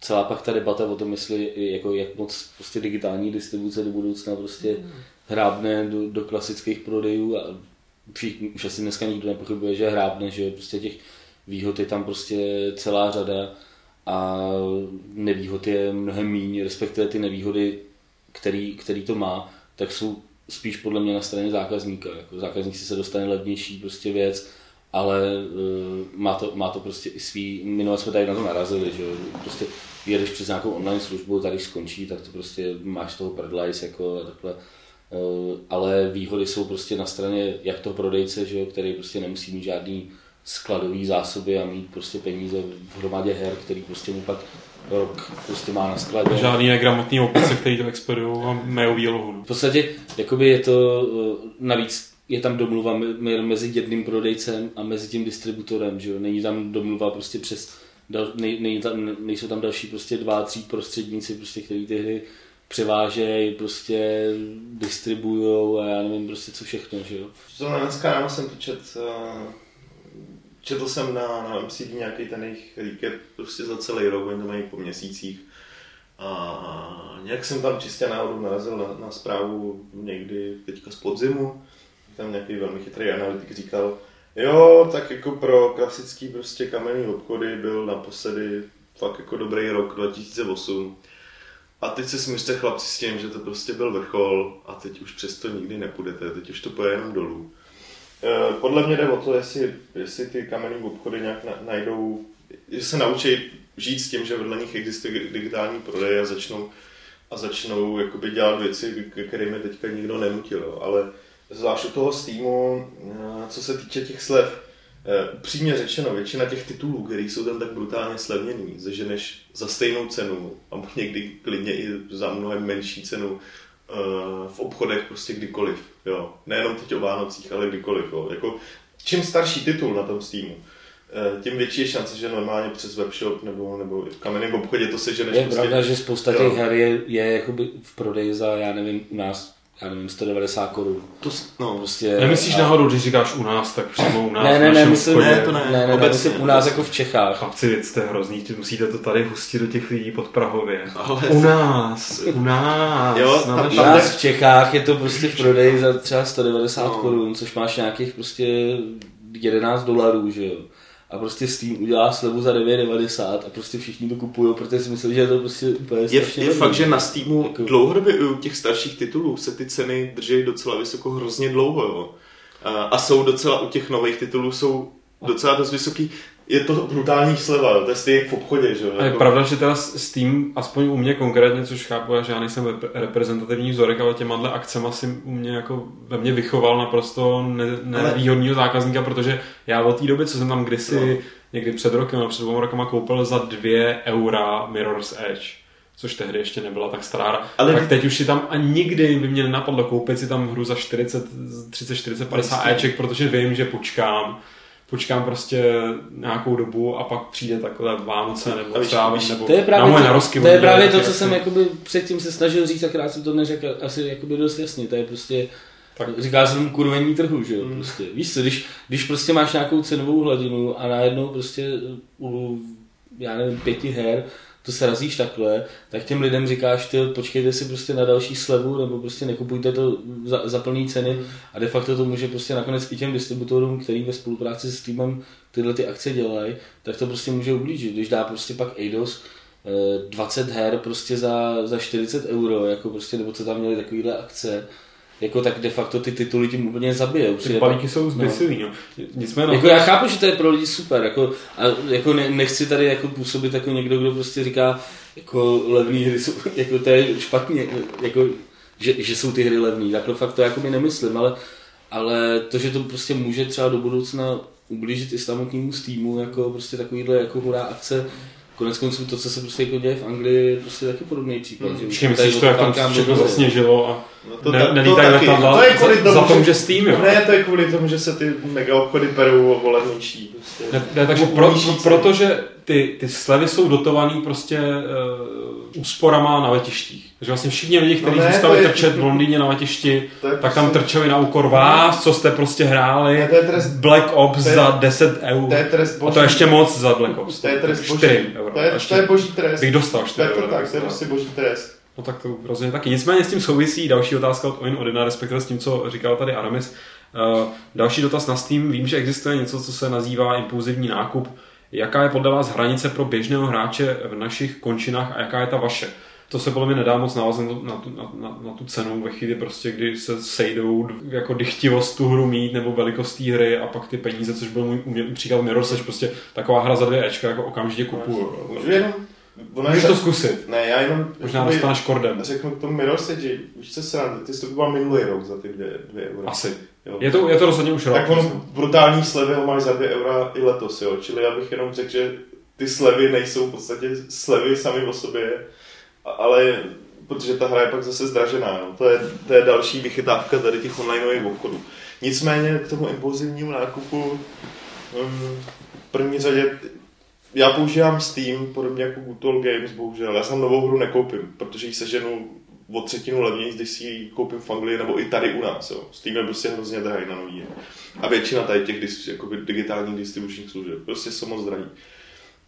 celá pak ta debata o tom, jestli jako, jak moc prostě digitální distribuce do budoucna prostě mm. hrábne do, do klasických prodejů a všichni, už asi dneska nikdo nepochybuje, že hrábne, že prostě těch výhod je tam prostě celá řada a nevýhod je mnohem méně, respektive ty nevýhody který, který to má, tak jsou spíš podle mě na straně zákazníka. Jako zákazník si se dostane levnější prostě věc, ale uh, má, to, má to prostě i svý, minule jsme tady na to narazili, že prostě jedeš přes nějakou online službu, tady skončí, tak to prostě máš toho prdlajs jako takhle. Uh, ale výhody jsou prostě na straně jak toho prodejce, že jo, který prostě nemusí mít žádný skladový zásoby a mít prostě peníze v hromadě her, který prostě mu pak rok prostě má na skladě. Žádný negramotný opice, který to expedují a mají výlohu. V podstatě jakoby je to, eh, navíc je tam domluva mezi jedným prodejcem a mezi tím distributorem, že jo? Není tam domluva prostě přes, nej, nej, tam, nejsou tam další prostě dva, tři prostředníci, prostě, který ty hry převážejí, prostě distribujou a já nevím prostě co všechno, že jo. To dneska ráno jsem to čet, uh, četl jsem na, na MCD nějaký ten jejich recap prostě za celý rok, oni to mají po měsících. A nějak jsem tam čistě náhodou narazil na, na zprávu někdy teďka z podzimu, tam nějaký velmi chytrý analytik říkal, jo, tak jako pro klasický prostě kamenný obchody byl naposledy fakt jako dobrý rok 2008. A teď se smířte chlapci s tím, že to prostě byl vrchol a teď už přesto nikdy nepůjdete, teď už to pojede jenom dolů. E, podle mě jde o to, jestli, jestli ty kamenné obchody nějak na, najdou, že se naučí žít s tím, že vedle nich existuje digitální prodej a začnou, a začnou jakoby dělat věci, kterými teďka nikdo nenutil. Ale zvlášť u toho Steamu, eh, co se týče těch slev, eh, přímě řečeno, většina těch titulů, které jsou tam tak brutálně slevněný, než za stejnou cenu, a někdy klidně i za mnohem menší cenu, eh, v obchodech prostě kdykoliv. Jo. Nejenom teď o Vánocích, ale kdykoliv. Jo. Jako, čím starší titul na tom Steamu, tím větší je šance, že normálně přes webshop nebo, nebo v kamenném obchodě to seženeš. Je prostě, pravda, že spousta těch her je, je jakoby v prodeji za, já nevím, u nás já nevím, 190 korun. To, no. prostě, Nemyslíš a... náhodou, když říkáš u nás, tak přímo u nás Ne, ne, ne, myslím, ne, to ne. ne, ne, Obecně, ne, u nás jako v Čechách. Chlapci, věc, jste hrozný, musíte to tady hustit do těch lidí pod Prahově. Ale... U nás, u nás. Jo, tam, tam, u nás v Čechách je to prostě v prodeji za třeba 190 no. korun, což máš nějakých prostě 11 dolarů, že jo a prostě Steam udělá slevu za 9,90 a prostě všichni to kupují, protože si myslí, že je to prostě úplně Je, je fakt, že na Steamu jako... dlouhodobě u těch starších titulů se ty ceny drží docela vysoko hrozně dlouho, jo. A, a jsou docela u těch nových titulů jsou docela dost vysoký je to brutální sleva, to je stejně v obchodě, že? A je jako... pravda, že teda Steam, aspoň u mě konkrétně, což chápu, že já nejsem reprezentativní vzorek, ale těma akcema si u mě jako ve mně vychoval naprosto ne, nevýhodného ale... zákazníka, protože já od té doby, co jsem tam kdysi no. někdy před rokem a před dvěma rokama koupil za dvě eura Mirror's Edge což tehdy ještě nebyla tak stará Ale tak teď už si tam a nikdy by mě nenapadlo koupit si tam hru za 40, 30, 40, 50 Eček, protože vím, že počkám počkám prostě nějakou dobu a pak přijde takhle Vánoce nebo třeba nebo to je právě na to, narosky, to, je právě to, co jsem jakoby předtím se snažil říct, akorát jsem to neřekl asi jakoby dost jasně, to je prostě tak. Říká se tomu kurvení trhu, že jo, hmm. prostě. Víš co, když, když prostě máš nějakou cenovou hladinu a najednou prostě u, já nevím, pěti her to srazíš takhle, tak těm lidem říkáš, ty počkejte si prostě na další slevu, nebo prostě nekupujte to za, za plný ceny a de facto to může prostě nakonec i těm distributorům, který ve spolupráci s týmem tyhle ty akce dělají, tak to prostě může ublížit. Když dá prostě pak Eidos 20 eh, her prostě za, za 40 euro, jako prostě, nebo co tam měli takovýhle akce, jako tak de facto ty tituly tím úplně zabije. Ty balíky jsou zbysilý, no. no. Nicméně, jako já chápu, že to je pro lidi super, jako, a jako ne, nechci tady jako působit jako někdo, kdo prostě říká, jako levný hry jsou, jako to je špatně, jako, že, že jsou ty hry levný, takhle fakt to jako mi nemyslím, ale, ale to, že to prostě může třeba do budoucna ublížit i samotnému Steamu, jako prostě takovýhle jako hurá akce, Konec konců to, co se prostě jako děje v Anglii, je prostě taky podobný příklad. Hmm. Že myslíš to, jak tam všechno zasněžilo a no to, ne, nelítají letadla to je kvůli tomu, za to může Steam, jo? Ne, to je kvůli tomu, že se ty mega obchody perou o levnější. Prostě. Ne, ne, takže pro, pro, protože ty, ty slevy jsou dotovaný prostě uh, úsporama na letištích. Takže vlastně všichni lidi, kteří no zůstali je, trčet v Londýně na letišti, tak prostě... tam trčeli na úkor vás, co jste prostě hráli. Ne, to je trest, Black Ops to je, za 10 eur. To je trest boží. A to ještě moc za Black Ops. To je trest boží. 4 euro. To je, to je boží trest. Bych dostal 4 euro. Tak, to je prostě boží trest. No tak to rozhodně taky. Nicméně s tím souvisí další otázka od Oin Odina, respektive s tím, co říkal tady Aramis. Uh, další dotaz na Steam. Vím, že existuje něco, co se nazývá impulzivní nákup. Jaká je podle vás hranice pro běžného hráče v našich končinách a jaká je ta vaše? to se podle mě nedá moc navazat na, na, na, na, tu cenu ve chvíli prostě, kdy se sejdou jako dychtivost tu hru mít nebo velikost té hry a pak ty peníze, což byl můj umě- příklad Mirror's Edge, prostě taková hra za dvě Ečka jako okamžitě kupuju. Můžu jenom... Je Můžeš ta- to zkusit. Ne, já jenom... Možná dostaneš kordem. Řeknu k tomu Mirror's Edge, víš co srandy, ty jsi to kupoval minulý rok za ty dvě, dvě eura. Asi. Jo. Je to, je to rozhodně už rok. tak ono brutální slevy ho máš za 2 eura i letos, jo. Čili já bych jenom řekl, že ty slevy nejsou v podstatě slevy sami o sobě, ale protože ta hra je pak zase zdražená, no. to, je, to je další vychytávka tady těch onlineových obchodů. Nicméně k tomu impulzivnímu nákupu um, v první řadě já používám Steam, podobně jako Good Old Games, bohužel. Já jsem novou hru nekoupím, protože ji seženu o třetinu levněji, když si ji koupím v Anglii nebo i tady u nás. Jo. Steam je prostě hrozně drahý na nový. A většina tady těch jakoby digitálních distribučních služeb prostě jsou moc drahý.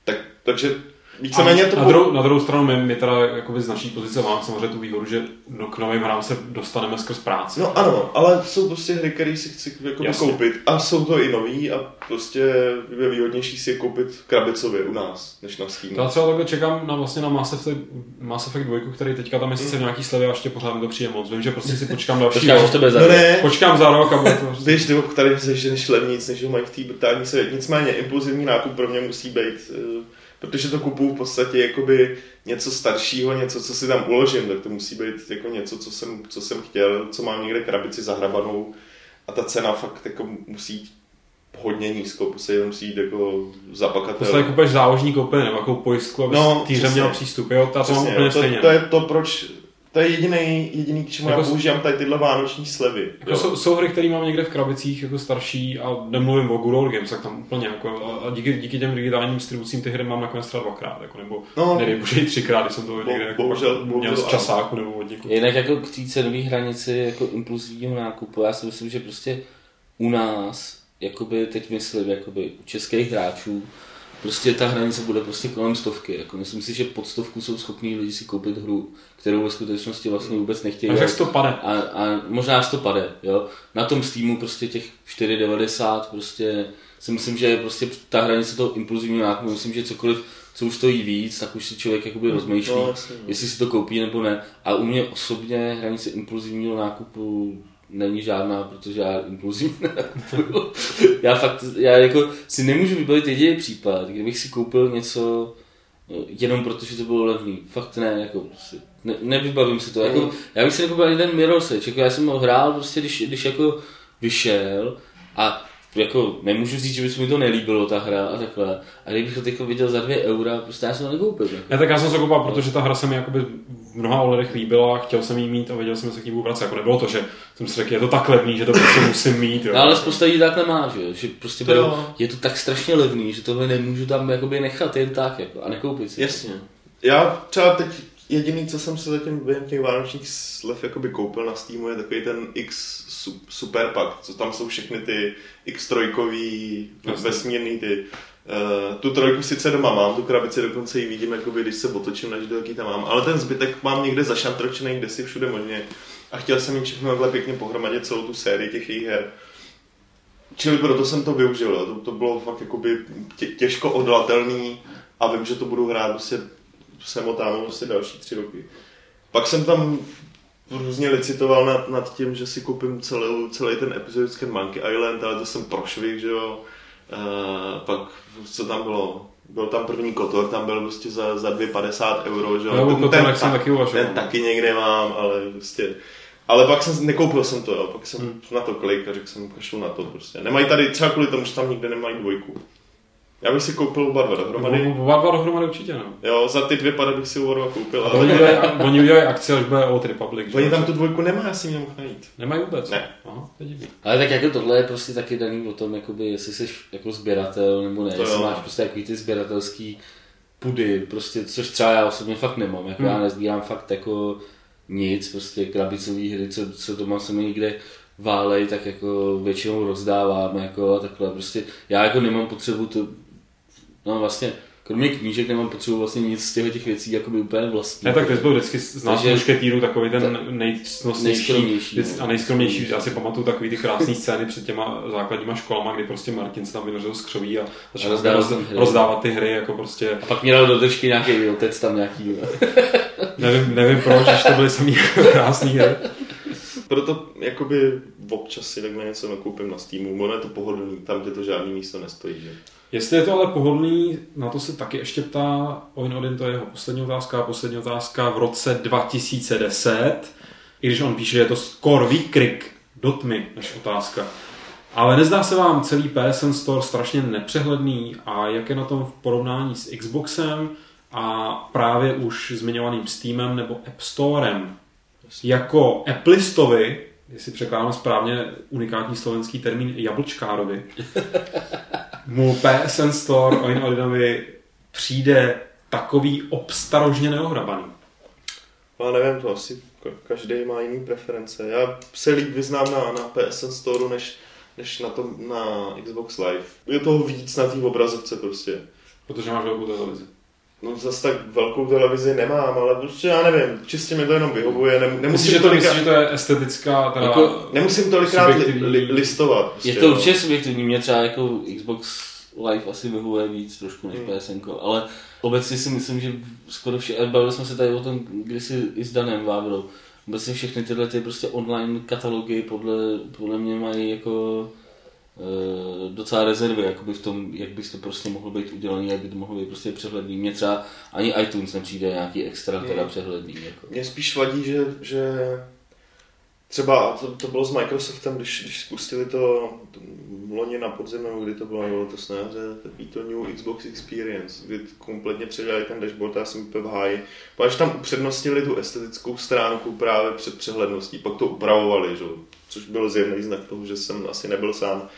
Tak, takže víceméně to... na, druhou, na druhou stranu my, my teda jakoby z naší pozice máme samozřejmě tu výhodu, že no, k novým hrám se dostaneme skrz práci. No ano, ale jsou prostě hry, které si chci jakoby Jasně. koupit a jsou to i nový a prostě je výhodnější si je koupit krabicově u nás, než na Steamu. To já třeba takhle čekám na, vlastně na Mass Effect, Mass Effect 2, který teďka tam je sice nějaký slevy a ještě pořád mi to přijde moc. Vím, že prostě si počkám další Počkáš, že rok. to bude za No ne, Počkám za rok a bude to... Víš, ty tady seženeš levnic, než ho mají v té brutální světě. Nicméně impulzivní nákup pro mě musí být, eh, protože to kupuju v podstatě jakoby něco staršího, něco, co si tam uložím, tak to musí být jako něco, co jsem, co jsem chtěl, co mám někde krabici zahrabanou a ta cena fakt jako musí hodně nízko, prostě jenom musí jít jako zapakat. Prostě kupuješ záložní koupě nebo nějakou pojistku, aby No, týře měl přístup. Jo, ta Přesně, to, to, je to, proč to je jediný, jediný k čemu Jako já používám tady tyhle vánoční slevy. Jako jsou, jsou, hry, které mám někde v krabicích jako starší a nemluvím o Good Old Games, tak tam úplně jako, a, a díky, díky těm digitálním distribucím ty hry mám nakonec třeba dvakrát, jako, nebo No. nedej bože i třikrát, když jsem to Bo- někde jako bohužel- pak bohužel měl z časáku nebo od někud. Jinak jako k té cenové hranici jako impulzivního nákupu, já si myslím, že prostě u nás, jakoby teď myslím, jakoby u českých hráčů, prostě ta hranice bude prostě kolem stovky. Jako myslím si, že pod stovku jsou schopní lidi si koupit hru, kterou ve skutečnosti vlastně vůbec nechtějí. Takže to padne. a, a možná to pade, jo. Na tom Steamu prostě těch 4,90 prostě si myslím, že prostě ta hranice toho impulzivního nákupu, myslím, že cokoliv, co už stojí víc, tak už si člověk jakoby rozmýšlí, No, jasně, no. jestli si to koupí nebo ne. A u mě osobně hranice impulzivního nákupu není žádná, protože já nakupuju. já fakt, já jako si nemůžu vybavit jediný případ, kdybych si koupil něco eh, jenom protože to bylo levný. Fakt ne, jako prostě ne, nevybavím si to. Jako, já bych si nekoupil ani ten Mirror's Edge, jako já jsem ho hrál prostě, když, když jako vyšel a jako nemůžu říct, že by se mi to nelíbilo, ta hra a takhle. A kdybych to teď viděl za dvě eura, prostě já jsem to nekoupil. Jako. Ne, tak já jsem se koupal, protože ta hra se mi jakoby v mnoha ohledech líbila, chtěl jsem ji mít a věděl jsem, že se k ní budu vracet. Jako nebylo to, že jsem si řekl, je to tak levný, že to prostě musím mít. Jo. No ale spousta lidí tak nemá, že jo? Že prostě To jo. je to tak strašně levný, že tohle nemůžu tam jakoby nechat jen tak jako, a nekoupit si. Jasně. Já třeba teď jediný, co jsem se zatím během těch vánočních slev jakoby koupil na Steamu, je takový ten X su- Super Pack, co tam jsou všechny ty X3 Jasně. vesmírný ty. Uh, tu trojku sice doma mám, tu krabici dokonce ji vidím, jakoby, když se otočím na jaký tam mám, ale ten zbytek mám někde zašantročený, kde si všude možně. A chtěl jsem mít všechno takhle pěkně pohromadě celou tu sérii těch jejich her. Čili proto jsem to využil, to, to bylo fakt jakoby tě, těžko odolatelný a vím, že to budu hrát prostě se motám prostě další tři roky. Pak jsem tam různě licitoval nad, nad tím, že si koupím celou, celý ten epizodický Monkey Island, ale to jsem prošvih, že jo. Uh, pak, co tam bylo? Byl tam první Kotor, tam byl prostě za, za 2,50 euro, že jo. Jo, o Ten- Kotor, ten jsem taky uvažoval. Ten taky někde mám, ale prostě... Ale pak jsem, nekoupil jsem to, jo. pak jsem hmm. na to klik a řekl jsem, kašlu na to prostě. Nemají tady, třeba kvůli tomu, že tam nikde nemají dvojku. Já bych si koupil oba dva dohromady. Oba dva dohromady určitě, no. Jo, za ty dvě pady bych si oba dva koupil, A ale oni udělají, oni udělají akci, až bude Old Republic. oni tam tu dvojku nemá, já si ji nemohl najít. Nemají vůbec? Ne. Aha, to je divný. Ale tak jako tohle je prostě taky daný o tom, jakoby, jestli jsi jako sběratel nebo ne, To jestli jo. máš prostě takový ty sběratelský pudy, prostě, což třeba já osobně fakt nemám, jako Hmm. já nezbírám fakt jako nic, prostě krabicový hry, co, co doma se mi někde válej, tak jako většinou rozdávám jako a takhle, prostě já jako nemám potřebu to, no vlastně, kromě knížek nemám potřebu vlastně nic z těch, těch věcí jakoby úplně vlastní. Ne, tak ty byl vždycky z nás Takže- mušketýrů takový ten Ta- vždycky- no. a nejskromnější. Já si pamatuju takový ty krásné scény před těma základníma školama, kdy prostě Martin se tam vynořil z křoví a začal rozdávat roz, rozdávat ty hry, jako prostě A pak mě dal do držky nějaký otec tam nějaký, nevím, nevím proč, že to byly samý krásný hry. Proto jakoby občas si takhle něco nakoupím na Steamu, ono je to pohodlný, tam, kde to žádný místo nestojí, že? Jestli je to ale pohodlný, na to se taky ještě ptá Oin Odin, to je jeho poslední otázka. Poslední otázka v roce 2010, i když on píše, že je to skoro výkrik do tmy, než otázka. Ale nezdá se vám celý PSN Store strašně nepřehledný a jak je na tom v porovnání s Xboxem a právě už zmiňovaným Steamem nebo App Storem? Jako Appleistovi, jestli překládám správně unikátní slovenský termín jablčkárovi, mu PSN Store Oin Odinovi přijde takový obstarožně neohrabaný. Já nevím, to asi ka- každý má jiný preference. Já se líp vyznám na, na PSN Store, než, než na, tom, na Xbox Live. Je toho víc na té obrazovce prostě. Protože máš velkou televizi. No zase tak velkou televizi nemám, ale prostě já nevím, čistě mi to jenom vyhovuje, nem, Myslíš, nemusím, že to, tolikrát, myslíš, že to je estetická, teda... Jako- nemusím tolikrát li, li, listovat. Prostě, Je to no. určitě subjektivní, mě třeba jako Xbox Live asi vyhovuje víc trošku než Hmm. PSN, ale obecně si myslím, že skoro vše, a bavili jsme se tady o tom kdysi i s Danem Vávrou, obecně všechny tyhle ty prostě online katalogy podle, podle mě mají jako docela rezervy, jakoby v tom, jak by to prostě mohlo být udělaný, jak by to mohlo být prostě přehledný. Mně třeba ani iTunes nepřijde nějaký extra teda přehledný. Jako. Mě spíš vadí, že, že třeba to, to bylo s Microsoftem, když, když spustili to, to loni na podzim, nebo kdy to bylo, bylo to snáře, takový to New Xbox Experience, kdy kompletně předali ten dashboard a já jsem úplně v háji. Až tam upřednostnili tu estetickou stránku právě před přehledností, pak to upravovali, že? což byl zjevný znak toho, že jsem asi nebyl sám.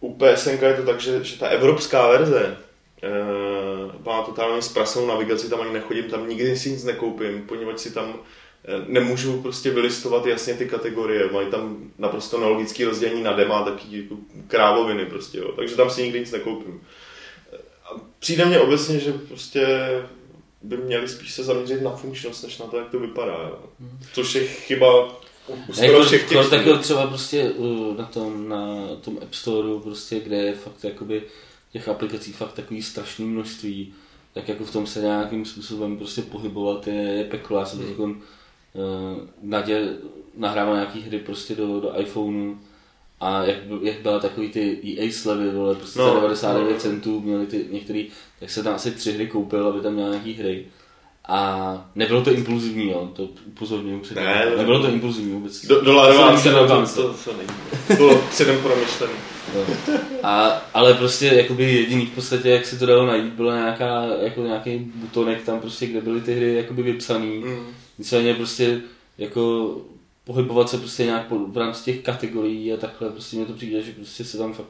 U PSN je to tak, že, že ta evropská verze eh, má totálně zprasnou navigaci, tam ani nechodím, tam nikdy si nic nekoupím, poněvadž si tam nemůžu prostě vylistovat jasně ty kategorie, mají tam naprosto nelogický rozdělení na dema, taky jako krávoviny prostě, jo. takže tam si nikdy nic nekoupím. A přijde mně obecně, že prostě by měli spíš se zaměřit na funkčnost, než na to, jak to vypadá. Jo. Což je chyba u, u skoro Jako, všech těch takhle třeba prostě uh, na tom, na tom App Storeu, prostě, kde je fakt jakoby těch aplikací fakt takový strašný množství, tak jako v tom se nějakým způsobem prostě pohybovat je, je peklo. Já jsem teď uh, Nadě nahrával nějaký hry prostě do, do iPhoneu a jak, jak byla takový ty EA slevy, vole, prostě No, za 99 no. centů měli ty některý, tak se tam asi tři hry koupil, aby tam měl nějaký hry. A nebylo to impulzivní, jo, to upozorňuji předem. Ne, to nebylo to impulzivní vůbec. Do, dolárová To cena, to, to, to. To bylo předem promyšlený. Jo. A, ale prostě jakoby jediný v podstatě, jak se to dalo najít, byla nějaká, jako nějaký butonek tam prostě, kde byly ty hry jakoby vypsaný. Mm. Nicméně prostě jako pohybovat se prostě nějak po, v rámci těch kategorií a takhle, prostě mi to přijde, že prostě se tam fakt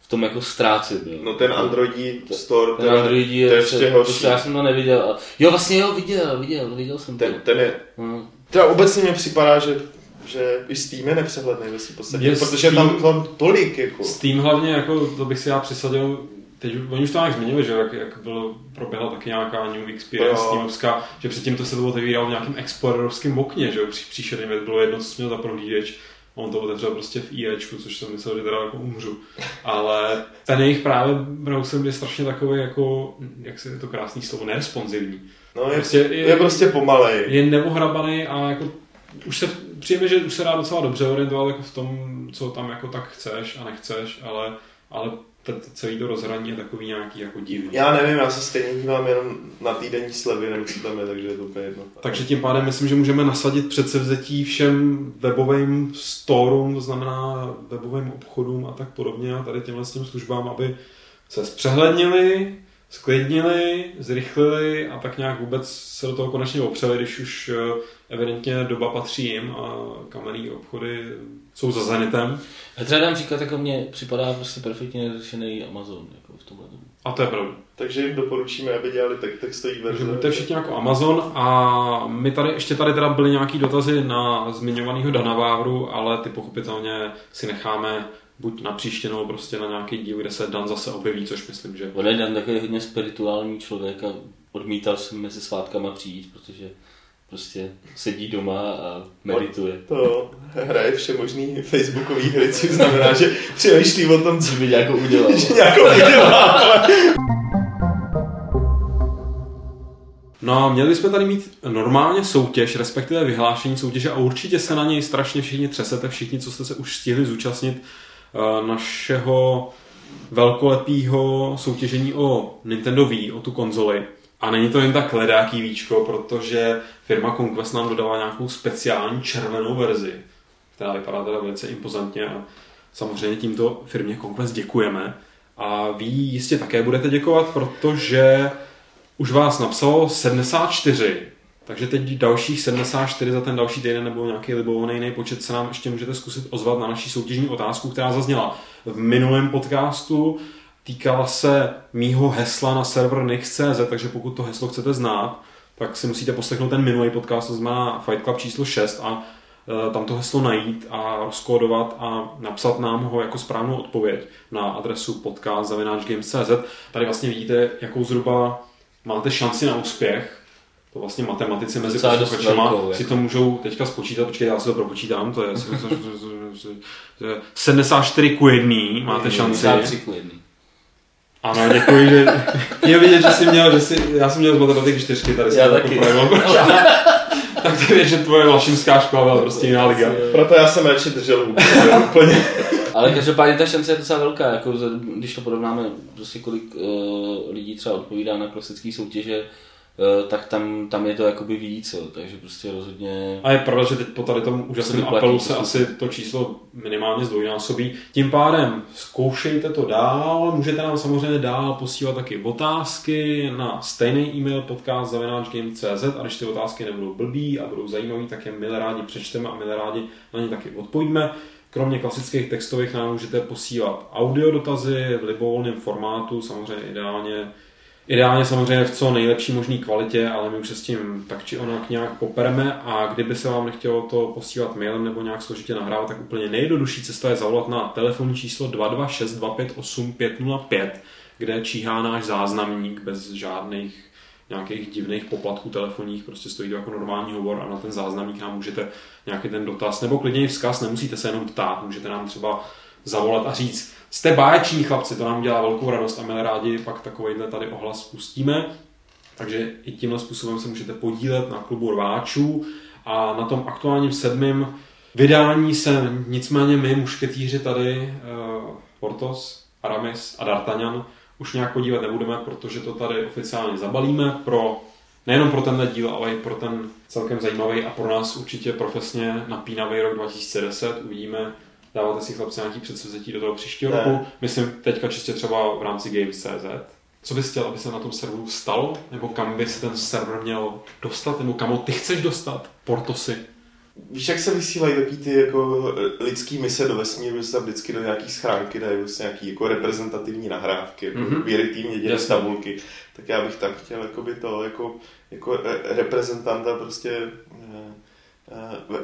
v tom jako ztrácet. Jo. No ten Androidí store, ten teda, Android to je, je ještě prostě, horší. prostě já jsem to neviděl. A, jo, vlastně jo, viděl, viděl, viděl jsem to. Ten, ten je, No. teda obecně mi připadá, že, že i Steam je nepřehledný ve podstatě, Je protože Steam- tam, tam tolik jako. Steam hlavně, jako, to bych si já přisadil, teď oni už to nějak změnili, že jak, jak bylo, proběhla taky nějaká New Experience. Steamovská, že předtím to se to otevíralo v nějakém explorerovském okně, že jo, při, příšerný věc, bylo jedno, co jsi měl za prohlížeč, on to otevřel prostě v IEčku, což jsem myslel, že teda jako umřu. Ale ten jejich právě browser je strašně takový jako, jak se je to krásný slovo, neresponsivní. No je, Prostě je- je, prostě pomalej. Je neohrabaný a jako už se, přijeme, že už se dá docela dobře orientovat jako v tom, co tam jako tak chceš a nechceš, ale, ale celý to rozhraní je takový nějaký jako divný. Já nevím, já se stejně dívám jenom na týdenní slevy, nebo co tam je, takže je to úplně jedno. Takže tím pádem myslím, že můžeme nasadit předsevzetí všem webovým storům, to znamená webovým obchodům a tak podobně a tady těmhle s těm službám, aby se zpřehlednili, sklidnili, zrychlili a tak nějak vůbec se do toho konečně opřeli, když už eh, evidentně doba patří jim a kamenný obchody jsou za zenitem. Já teda dám příklad, jako mně připadá prostě perfektně neřešený Amazon jako v tomhle. A to je pravda. Takže jim doporučíme, aby dělali tak textový Takže verze. buďte všichni jako Amazon a my tady, ještě tady teda byly nějaký dotazy na zmiňovaného Dana Vávru, ale ty pochopitelně si necháme buď na příště, nebo prostě na nějaký díl, kde se Dan zase objeví, což myslím, že On je Dan takový hodně spirituální člověk a odmítal jsem mezi svátkama přijít, protože prostě sedí doma a medituje. To hraje všemožný facebookový hry, což znamená, že přemýšlí o tom, co by nějakou udělal. že nějakou udělá. ale- No a měli jsme tady mít normálně soutěž, respektive vyhlášení soutěže a určitě se na něj strašně všichni třesete, všichni, co jste se už stihli zúčastnit uh, našeho velkolepého soutěžení o Nintendo Wii, o tu konzoli. A není to jen tak ledáký víčko, protože firma Conquest nám dodala nějakou speciální červenou verzi, která vypadá teda velice impozantně a samozřejmě tímto firmě Conquest děkujeme. A vy jistě také budete děkovat, protože už vás napsalo 74, takže teď dalších 74 za ten další týden nebo nějaký libovolný jiný počet se nám ještě můžete zkusit ozvat na naší soutěžní otázku, která zazněla v minulém podcastu. Týkala se mýho hesla na server Nix.cz, takže pokud to heslo chcete znát, tak si musíte poslechnout ten minulý podcast, to znamená Fight Club číslo 6 a e, tam to heslo najít a rozkódovat a napsat nám ho jako správnou odpověď na adresu podcast.games.cz. Tady vlastně vidíte, jakou zhruba máte šanci na úspěch. To vlastně matematici mezi posluchačema si jako. to můžou teďka spočítat, počkej, já si to propočítám, to je 74 ku 1, máte šanci. 53 ku jedný. Ano, děkuji, že je vidět, že jsi měl, že jsi, já jsem měl z matematiky čtyřky, tady jsem jako taky. projevil. tak to je, že tvoje lašimská škola byla prostě jiná liga. Proto já jsem radši držel úplně. Ale každopádně ta šance je docela velká, jako když to porovnáme, prostě kolik uh, lidí třeba odpovídá na klasické soutěže, tak tam, tam je to jakoby víc, jo, takže prostě rozhodně... A je pravda, že teď po tady tom úžasném Se vyplatí, apelu se to asi to číslo minimálně zdvojnásobí. Tím pádem zkoušejte to dál, můžete nám samozřejmě dál posílat taky otázky na stejný e-mail podcast.cz a když ty otázky nebudou blbý a budou zajímavý, tak je milé rádi přečteme a milé rádi na ně taky odpovíme. Kromě klasických textových nám můžete posílat audio dotazy v libovolném formátu, samozřejmě ideálně Ideálně samozřejmě v co nejlepší možné kvalitě, ale my už se s tím tak či onak nějak popereme. A kdyby se vám nechtělo to posílat mailem nebo nějak složitě nahrávat, tak úplně nejjednodušší cesta je zavolat na telefonní číslo 226-258-505, kde číhá náš záznamník bez žádných nějakých divných poplatků telefonních, prostě stojí to jako normální hovor a na ten záznamník nám můžete nějaký ten dotaz, nebo klidně i vzkaz, nemusíte se jenom ptát, můžete nám třeba zavolat a říct, jste báječní chlapci, to nám dělá velkou radost a my rádi pak takovýhle tady ohlas pustíme. Takže i tímhle způsobem se můžete podílet na klubu rváčů a na tom aktuálním sedmém vydání se nicméně my, mušketýři tady, uh, Portos, Aramis a D'Artagnan, už nějak podívat nebudeme, protože to tady oficiálně zabalíme pro nejenom pro tenhle díl, ale i pro ten celkem zajímavý a pro nás určitě profesně napínavý rok 2010. Uvidíme, dáváte si chlapci nějaký předsevzetí do toho příštího Ne. roku. Myslím teďka čistě třeba v rámci Games.cz. Co bys chtěl, aby se na tom serveru stalo? Nebo kam by se ten server měl dostat? Nebo kam ho ty chceš dostat? Portosy. Víš, jak se vysílají takový ty jako lidský mise do vesmíru, že se tam vždycky do nějaký schránky dají vlastně nějaký jako reprezentativní nahrávky, jako mm-hmm. dělí Jasně. tabulky. Tak já bych tam chtěl jakoby to jako, jako re- reprezentanta prostě we-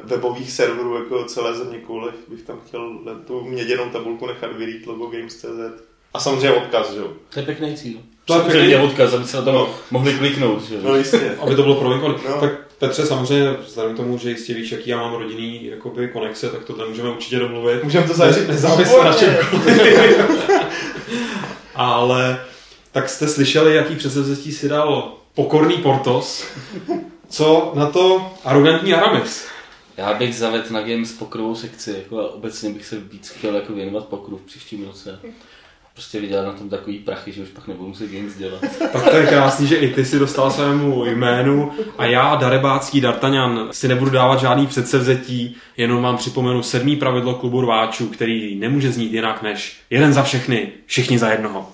webových serverů jako celé země koule, bych tam chtěl tu měděnou tabulku nechat vyrít logo Games.cz. A samozřejmě odkaz, že jo? To je pěkný cíl. To je pěkný. odkaz, aby se na to No. mohli kliknout. Že? No jistě. Aby to bylo prolinkované. No. Tak Petře, samozřejmě, vzhledem k tomu, že jistě víš, jaký já mám rodinný jakoby, konexe, tak tohle můžeme určitě domluvit. Můžeme to zažít Nezávisle na. Ale tak jste slyšeli, jaký předsevzetí si dal pokorný Portos. Co na to arrogantní Aramis? Já bych zavedl na Games pokrovou sekci, jako a obecně bych se víc chtěl jako věnovat pokru v příštím roce. Prostě vydělat na tom takový prachy, že už pak nebudu muset Games dělat. Tak to je krásný, že i ty si dostal svému jménu a já, darebácký D'Artagnan, si nebudu dávat žádný předsevzetí, jenom vám připomenu sedmý pravidlo klubu rváčů, který nemůže znít jinak než jeden za všechny, všichni za jednoho.